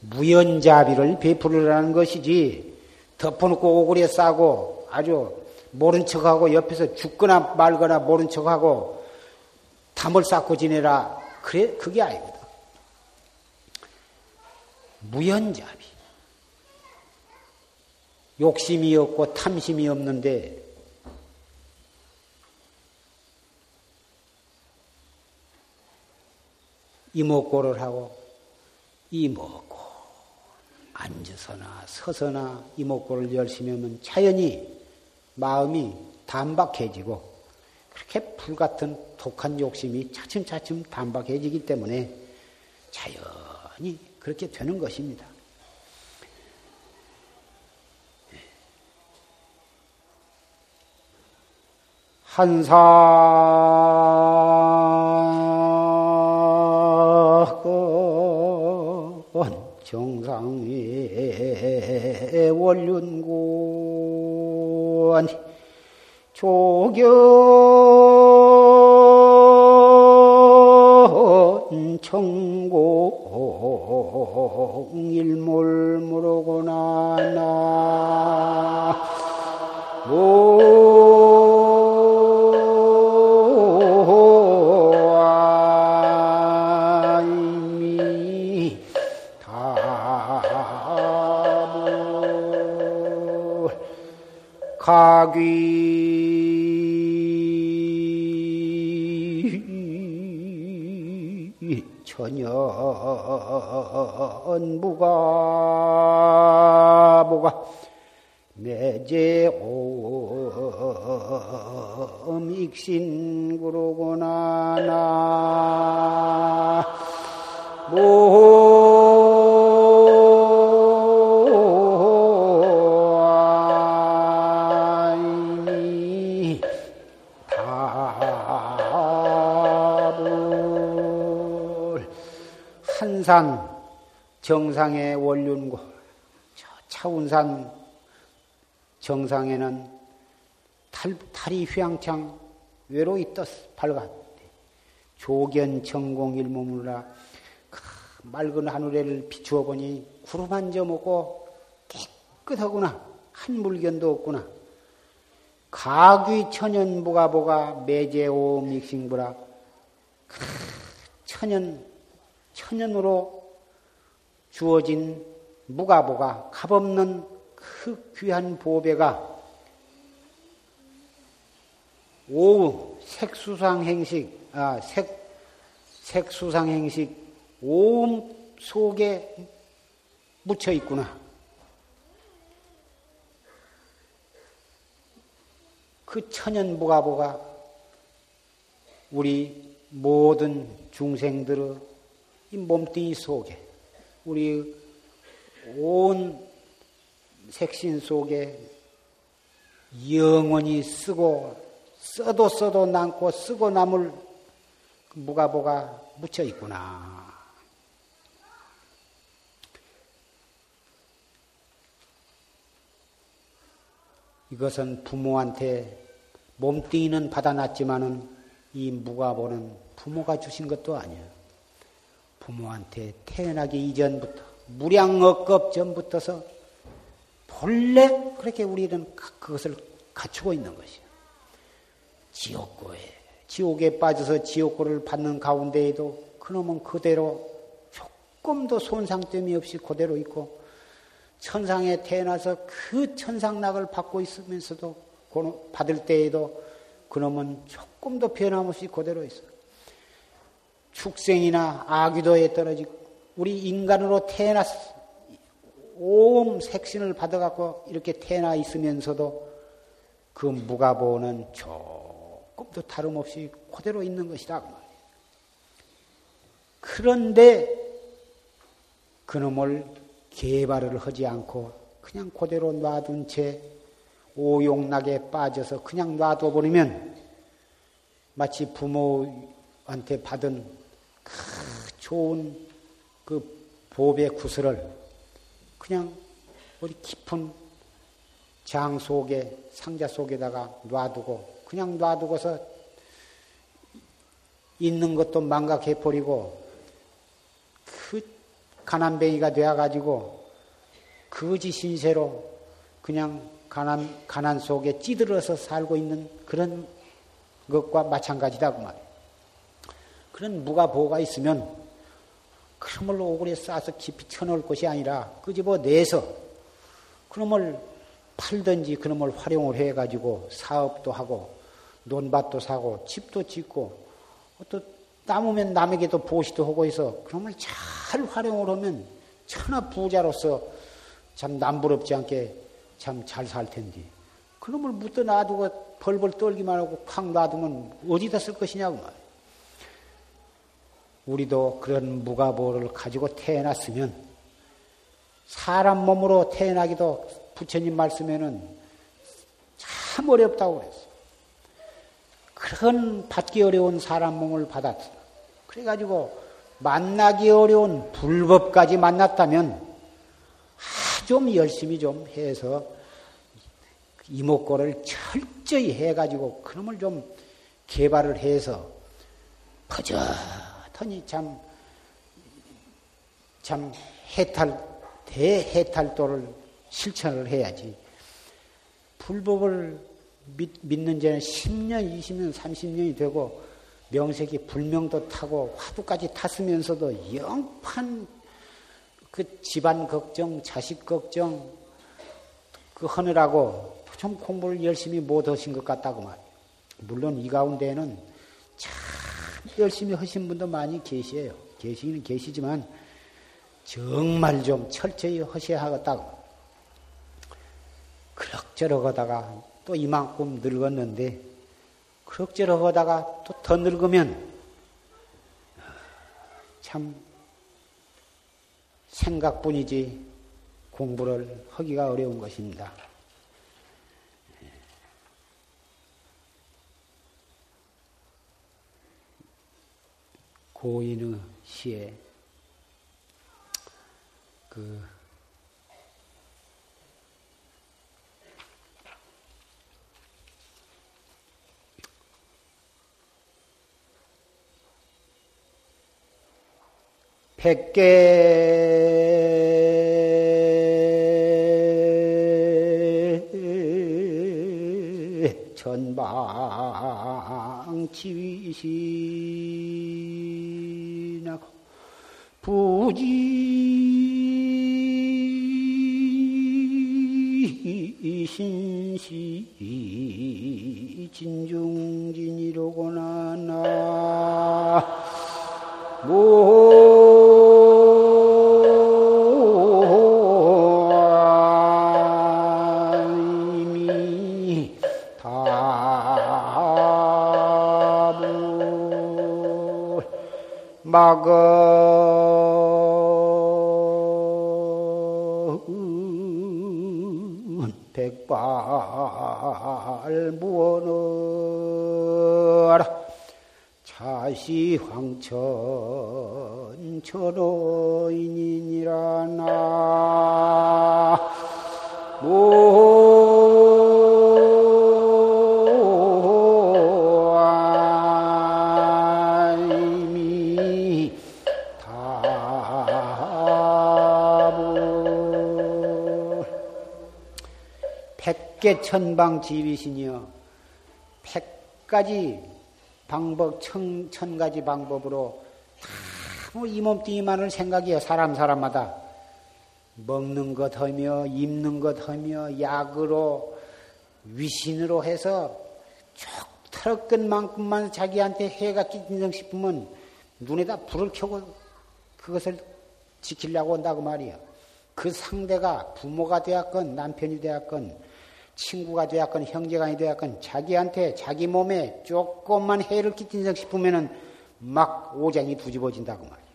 무연자비를 베풀으라는 것이지 덮어놓고 오그려 싸고 아주 모른 척하고 옆에서 죽거나 말거나 모른 척하고 담을 쌓고 지내라. 그래 그게 아니거든 무연자비. 욕심이 없고 탐심이 없는데 이목고를 하고 이목고 앉아서나 서서나 이목고를 열심히 하면 자연히 마음이 단박해지고 그렇게 불같은 독한 욕심이 차츰차츰 단박해지기 때문에 자연히 그렇게 되는 것입니다. 한사 원륜군 조견 청공 일몰 가귀 천연무가 뭐가 매제옴 익신 정상의 원륜고 차운산 정상에는 달, 달이 휘황창 외로이 떴 밝았대. 조견 천공 일몸으로라 그 맑은 하늘에를 비추어 보니 구름 한 점 없고 깨끗하구나. 한 물견도 없구나. 가귀 천연부가 보가 매제오 믹싱부라 그 천연 천연으로 주어진 무가보가 값없는 그 귀한 보배가 오후 색수상 행식, 아, 색, 색수상 행식 오음 속에 묻혀 있구나. 그 천연부가보가 우리 모든 중생들의 이 몸뚱이 속에 우리 온 색신 속에 영원히 쓰고 써도 써도 남고 쓰고 남을 무가보가 묻혀 있구나. 이것은 부모한테 몸뚱이는 받아놨지만은 이 무가보는 부모가 주신 것도 아니야. 부모한테 태어나기 이전부터 무량억겁 전부터서 본래 그렇게 우리는 그것을 갖추고 있는 것이야. 지옥고에 지옥에 빠져서 지옥고를 받는 가운데에도 그놈은 그대로 조금도 손상됨이 없이 그대로 있고 천상에 태어나서 그 천상락을 받고 있으면서도 받을 때에도 그놈은 조금도 변함없이 그대로 있어. 축생이나 아귀도에 떨어지고 우리 인간으로 태어났어. 온 색신을 받아갖고 이렇게 태어나 있으면서도 그 무가보는 조금도 다름없이 그대로 있는 것이다. 그런데 그놈을 개발을 하지 않고 그냥 그대로 놔둔 채 오용락에 빠져서 그냥 놔둬버리면 마치 부모한테 받은 그 좋은 그 보배 구슬을 그냥 어디 깊은 장 속에 상자 속에다가 놔두고 그냥 놔두고서 있는 것도 망각해 버리고 그 가난뱅이가 되어 가지고 거지 신세로 그냥 가난 가난 속에 찌들어서 살고 있는 그런 것과 마찬가지다 그 말이에요. 그런 무가보가 있으면 그놈을 오그에 싸서 깊이 쳐놓을 것이 아니라 끄집어 내서 그놈을 팔든지 그놈을 활용을 해가지고 사업도 하고 논밭도 사고 집도 짓고 또 남으면 남에게도 보시도 하고 해서 그놈을 잘 활용을 하면 천하 부자로서 참 남부럽지 않게 참 잘 살 텐데 그놈을 묻어 놔두고 벌벌 떨기만 하고 콱 놔두면 어디다 쓸 것이냐고 말이야. 우리도 그런 무가보를 가지고 태어났으면 사람 몸으로 태어나기도 부처님 말씀에는 참 어렵다고 그랬어. 그런 받기 어려운 사람 몸을 받았어. 그래가지고 만나기 어려운 불법까지 만났다면 좀 열심히 좀 해서 이목고를 철저히 해가지고 그놈을 좀 개발을 해서 퍼져 흔히 참, 참 해탈, 대해탈도를 실천을 해야지. 불법을 믿, 믿는 지는 10년, 20년, 30년이 되고 명색이 불명도 타고 화두까지 탔으면서도 영판 그 집안 걱정, 자식 걱정 그 하느라고 좀 공부를 열심히 못 하신 것 같다고 말이에요. 물론 이 가운데에는 참 열심히 하신 분도 많이 계시에요. 계시기는 계시지만 정말 좀 철저히 하셔야 하겠다고. 그럭저럭 하다가 또 이만큼 늙었는데 그럭저럭 하다가 또 더 늙으면 참 생각뿐이지 공부를 하기가 어려운 것입니다. 고인의 시에 그 백개 전방 지위시 부지. 신시 진중 자시 황천 철호인이니라 나. 백개 천방 지비시니여. 백가지 방법 천, 천 가지 방법으로 다이 몸뚱이만을 생각해요 사람 사람마다 먹는 것 하며 입는 것 하며 약으로 위신으로 해서 족터럭 것만큼만 자기한테 해가 끼친다 싶으면 눈에다 불을 켜고 그것을 지키려고 한다고 말이야. 그 상대가 부모가 되었건 남편이 되었건 친구가 되었건 형제간이 되었건 자기한테 자기 몸에 조금만 해를 끼친다 싶으면은 막 오장이 부집어진다고 말이야.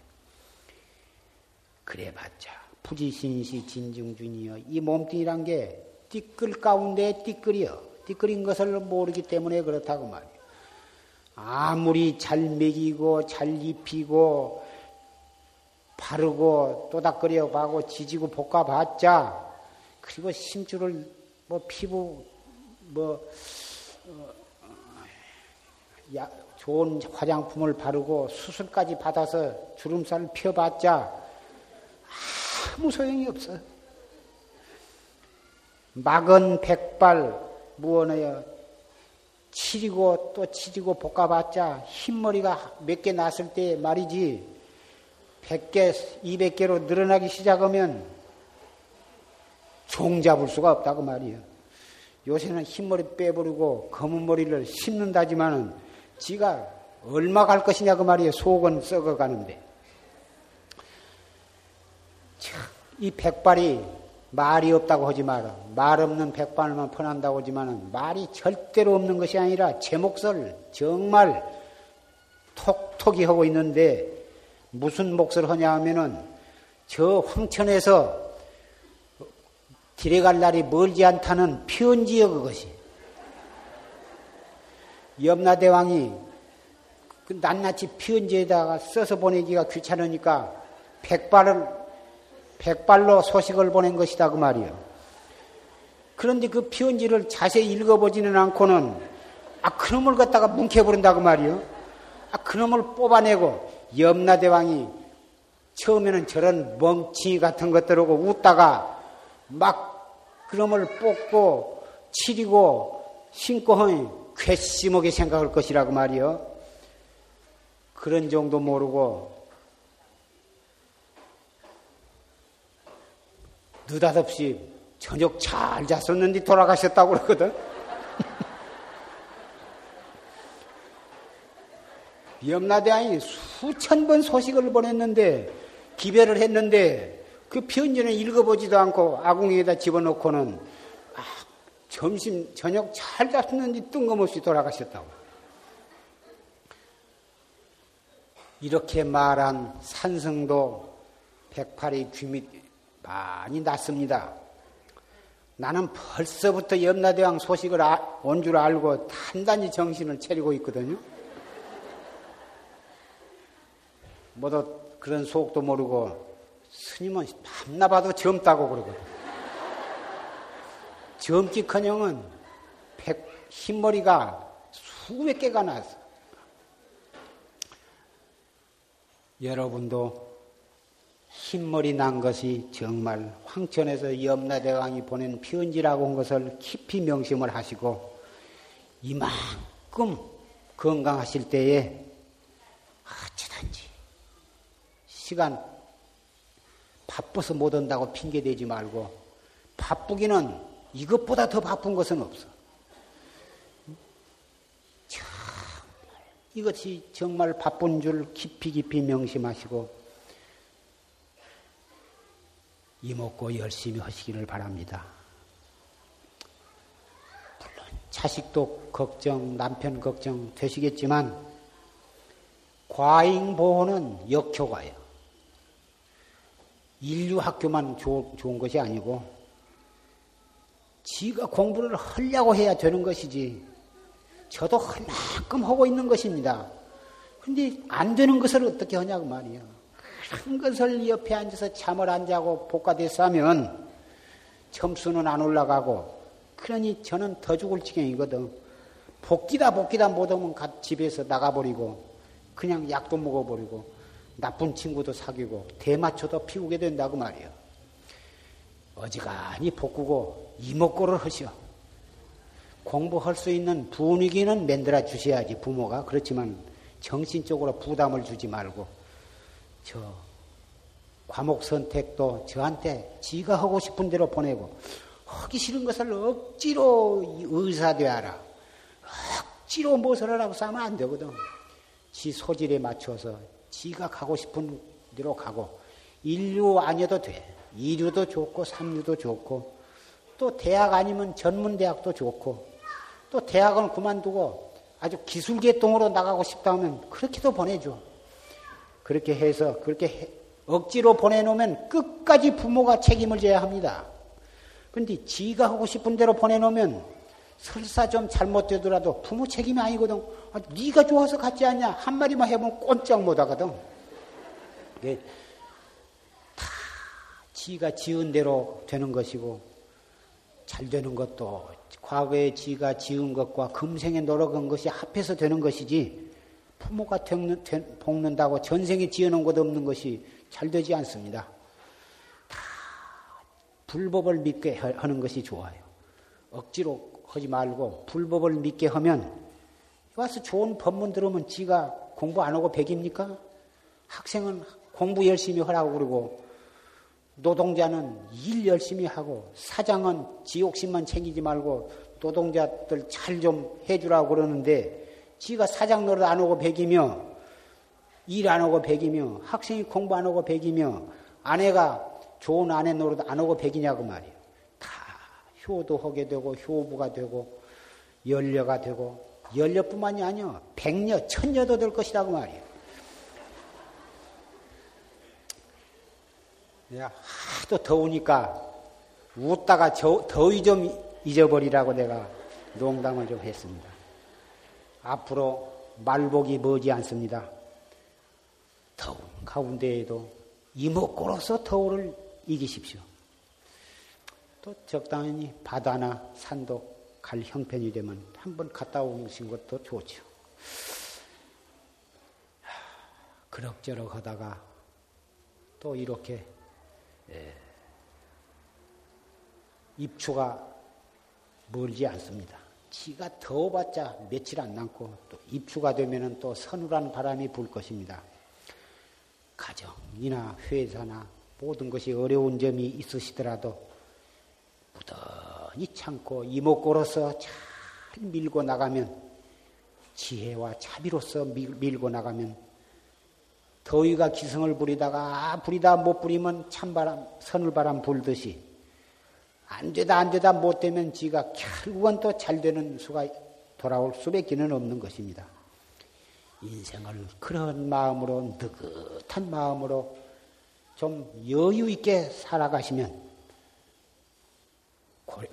그래봤자 부지신시 진중준이여 이 몸뚱이란 게 띠끌 가운데 띠끌이여 띠끌인 것을 모르기 때문에 그렇다고 말이야. 아무리 잘 먹이고 잘 입히고 바르고 또닥거려 봐고 지지고 볶아봤자 그리고 심줄을 뭐 피부 뭐 어, 야, 좋은 화장품을 바르고 수술까지 받아서 주름살을 펴봤자 아무 소용이 없어. 막은 백발 무언하여 치리고 또 치리고 볶아봤자 흰머리가 몇 개 났을 때 말이지 100개, 200개로 늘어나기 시작하면 종 잡을 수가 없다고 말이에요. 요새는 흰머리 빼버리고 검은 머리를 심는다지만은 지가 얼마 갈 것이냐 그 말이에요. 속은 썩어가는데. 이 백발이 말이 없다고 하지 마라. 말 없는 백발만 퍼난다고 하지만은 말이 절대로 없는 것이 아니라 제 몫을 정말 톡톡이 하고 있는데 무슨 몫을 하냐 하면은 저 황천에서 길에 갈 날이 멀지 않다는 편지여 그것이. 염라대왕이 그 낱낱이 편지에다가 써서 보내기가 귀찮으니까 백발을 백발로 소식을 보낸 것이다 그 말이요. 그런데 그 편지를 자세히 읽어보지는 않고는 아 그놈을 갖다가 뭉개버린다고 말이요. 아 그놈을 뽑아내고 염라대왕이 처음에는 저런 멍청이 같은 것들하고 웃다가 막 그놈을 뽑고 치리고 신고 하니 괘씸하게 생각할 것이라고 말이요. 그런 정도 모르고 느닷없이 저녁 잘 잤었는데 돌아가셨다고 그러거든. 염라대왕이 수천 번 소식을 보냈는데 기별을 했는데 그 편지는 읽어보지도 않고 아궁이에다 집어넣고는 아, 점심 저녁 잘 잤는지 뜬금없이 돌아가셨다고. 이렇게 말한 산성도 백팔의 귀이 많이 났습니다. 나는 벌써부터 염라대왕 소식을 아, 온줄 알고 단단히 정신을 차리고 있거든요. 뭐도 그런 속도 모르고 스님은 밤나 봐도 젊다고 그러거든. 젊기커녕은 백, 흰머리가 수백 개가 났어. 여러분도 흰머리 난 것이 정말 황천에서 염라대왕이 보낸 편지라고 한 것을 깊이 명심을 하시고 이만큼 건강하실 때에 어찌든지 시간 바빠서 못 온다고 핑계 대지 말고 바쁘기는 이것보다 더 바쁜 것은 없어. 이것이 정말 바쁜 줄 깊이 깊이 명심하시고 이먹고 열심히 하시기를 바랍니다. 물론 자식도 걱정, 남편 걱정 되시겠지만 과잉 보호는 역효과예요. 인류 학교만 조, 좋은 것이 아니고 지가 공부를 하려고 해야 되는 것이지 저도 할 만큼 하고 있는 것입니다. 근데 안 되는 것을 어떻게 하냐고 말이에요. 큰 것을 옆에 앉아서 잠을 안 자고 복가돼서 하면 점수는 안 올라가고 그러니 저는 더 죽을 지경이거든. 복기다 복기다 못하면 집에서 나가버리고 그냥 약도 먹어버리고 나쁜 친구도 사귀고 대마초도 피우게 된다고 말이에요. 어지간히 복구고 이목구를 하시오. 공부할 수 있는 분위기는 만들어 주셔야지 부모가 그렇지만 정신적으로 부담을 주지 말고 저 과목 선택도 저한테 지가 하고 싶은 대로 보내고 하기 싫은 것을 억지로 의사되어라. 억지로 무엇을 하라고 싸면 안 되거든. 지 소질에 맞춰서 지가 가고 싶은 대로 가고 인류 아니어도 돼. 이류도 좋고 삼류도 좋고 또 대학 아니면 전문 대학도 좋고 또 대학은 그만두고 아주 기술계통으로 나가고 싶다 하면 그렇게도 보내줘. 그렇게 해서 그렇게 해, 억지로 보내놓으면 끝까지 부모가 책임을 져야 합니다. 근데 지가 하고 싶은 대로 보내놓으면 설사 좀 잘못되더라도 부모 책임이 아니거든. 아, 네가 좋아서 갔지 않냐? 한 마리만 해보면 꼼짝 못 하거든. 이게 다 지가 지은 대로 되는 것이고 잘 되는 것도 과거에 지가 지은 것과 금생에 노력한 것이 합해서 되는 것이지 부모가 볶는다고 전생에 지어놓은 것 없는 것이 잘 되지 않습니다. 다 불법을 믿게 하는 것이 좋아요. 억지로 하지 말고 불법을 믿게 하면 와서 좋은 법문 들으면 지가 공부 안 하고 백입니까? 학생은 공부 열심히 하라고 그러고 노동자는 일 열심히 하고 사장은 지옥심만 챙기지 말고 노동자들 잘 좀 해주라고 그러는데 지가 사장 노릇 안 하고 백이며 일 안 하고 백이며 학생이 공부 안 하고 백이며 아내가 좋은 아내 노릇 안 하고 백이냐고 말이에요. 다 효도 하게 되고 효부가 되고 연려가 되고 연려뿐만이 아니요 백녀 천녀도 될 것이라고 말이에요. 내가 하도 더우니까 웃다가 저, 더위 좀 잊어버리라고 내가 농담을 좀 했습니다. 앞으로 말복이 머지 않습니다. 더운 가운데에도 이목구로서 더우를 이기십시오. 또 적당히 바다나 산도 갈 형편이 되면 한 번 갔다 오신 것도 좋죠. 그럭저럭 하다가 또 이렇게 입추가 멀지 않습니다. 지가 더워봤자 며칠 안 남고 또 입추가 되면은 또 서늘한 바람이 불 것입니다. 가정이나 회사나 모든 것이 어려운 점이 있으시더라도 천천히 참고 이목구로서 잘 밀고 나가면 지혜와 자비로서 밀 고 나가면 더위가 기승을 부리다가 부리다 못 부리면 찬바람 서늘바람 불듯이 안 되다 안 되다 못 되면 지가 결국은 또 잘 되는 수가 돌아올 수밖에는 없는 것입니다. 인생을 그런 마음으로 느긋한 마음으로 좀 여유 있게 살아가시면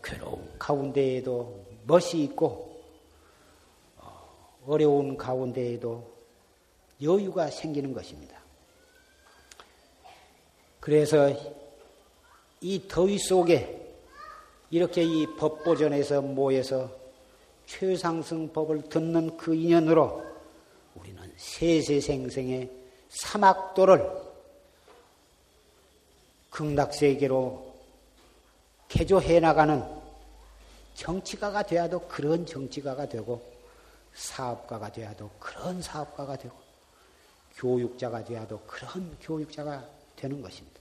괴로운 가운데에도 멋이 있고 어, 어려운 가운데에도 여유가 생기는 것입니다. 그래서 이 더위 속에 이렇게 이 법보전에서 모여서 최상승 법을 듣는 그 인연으로 우리는 세세생생의 사막도를 극락세계로 개조해 나가는 정치가가 되어도 그런 정치가가 되고 사업가가 되어도 그런 사업가가 되고 교육자가 되어도 그런 교육자가 되는 것입니다.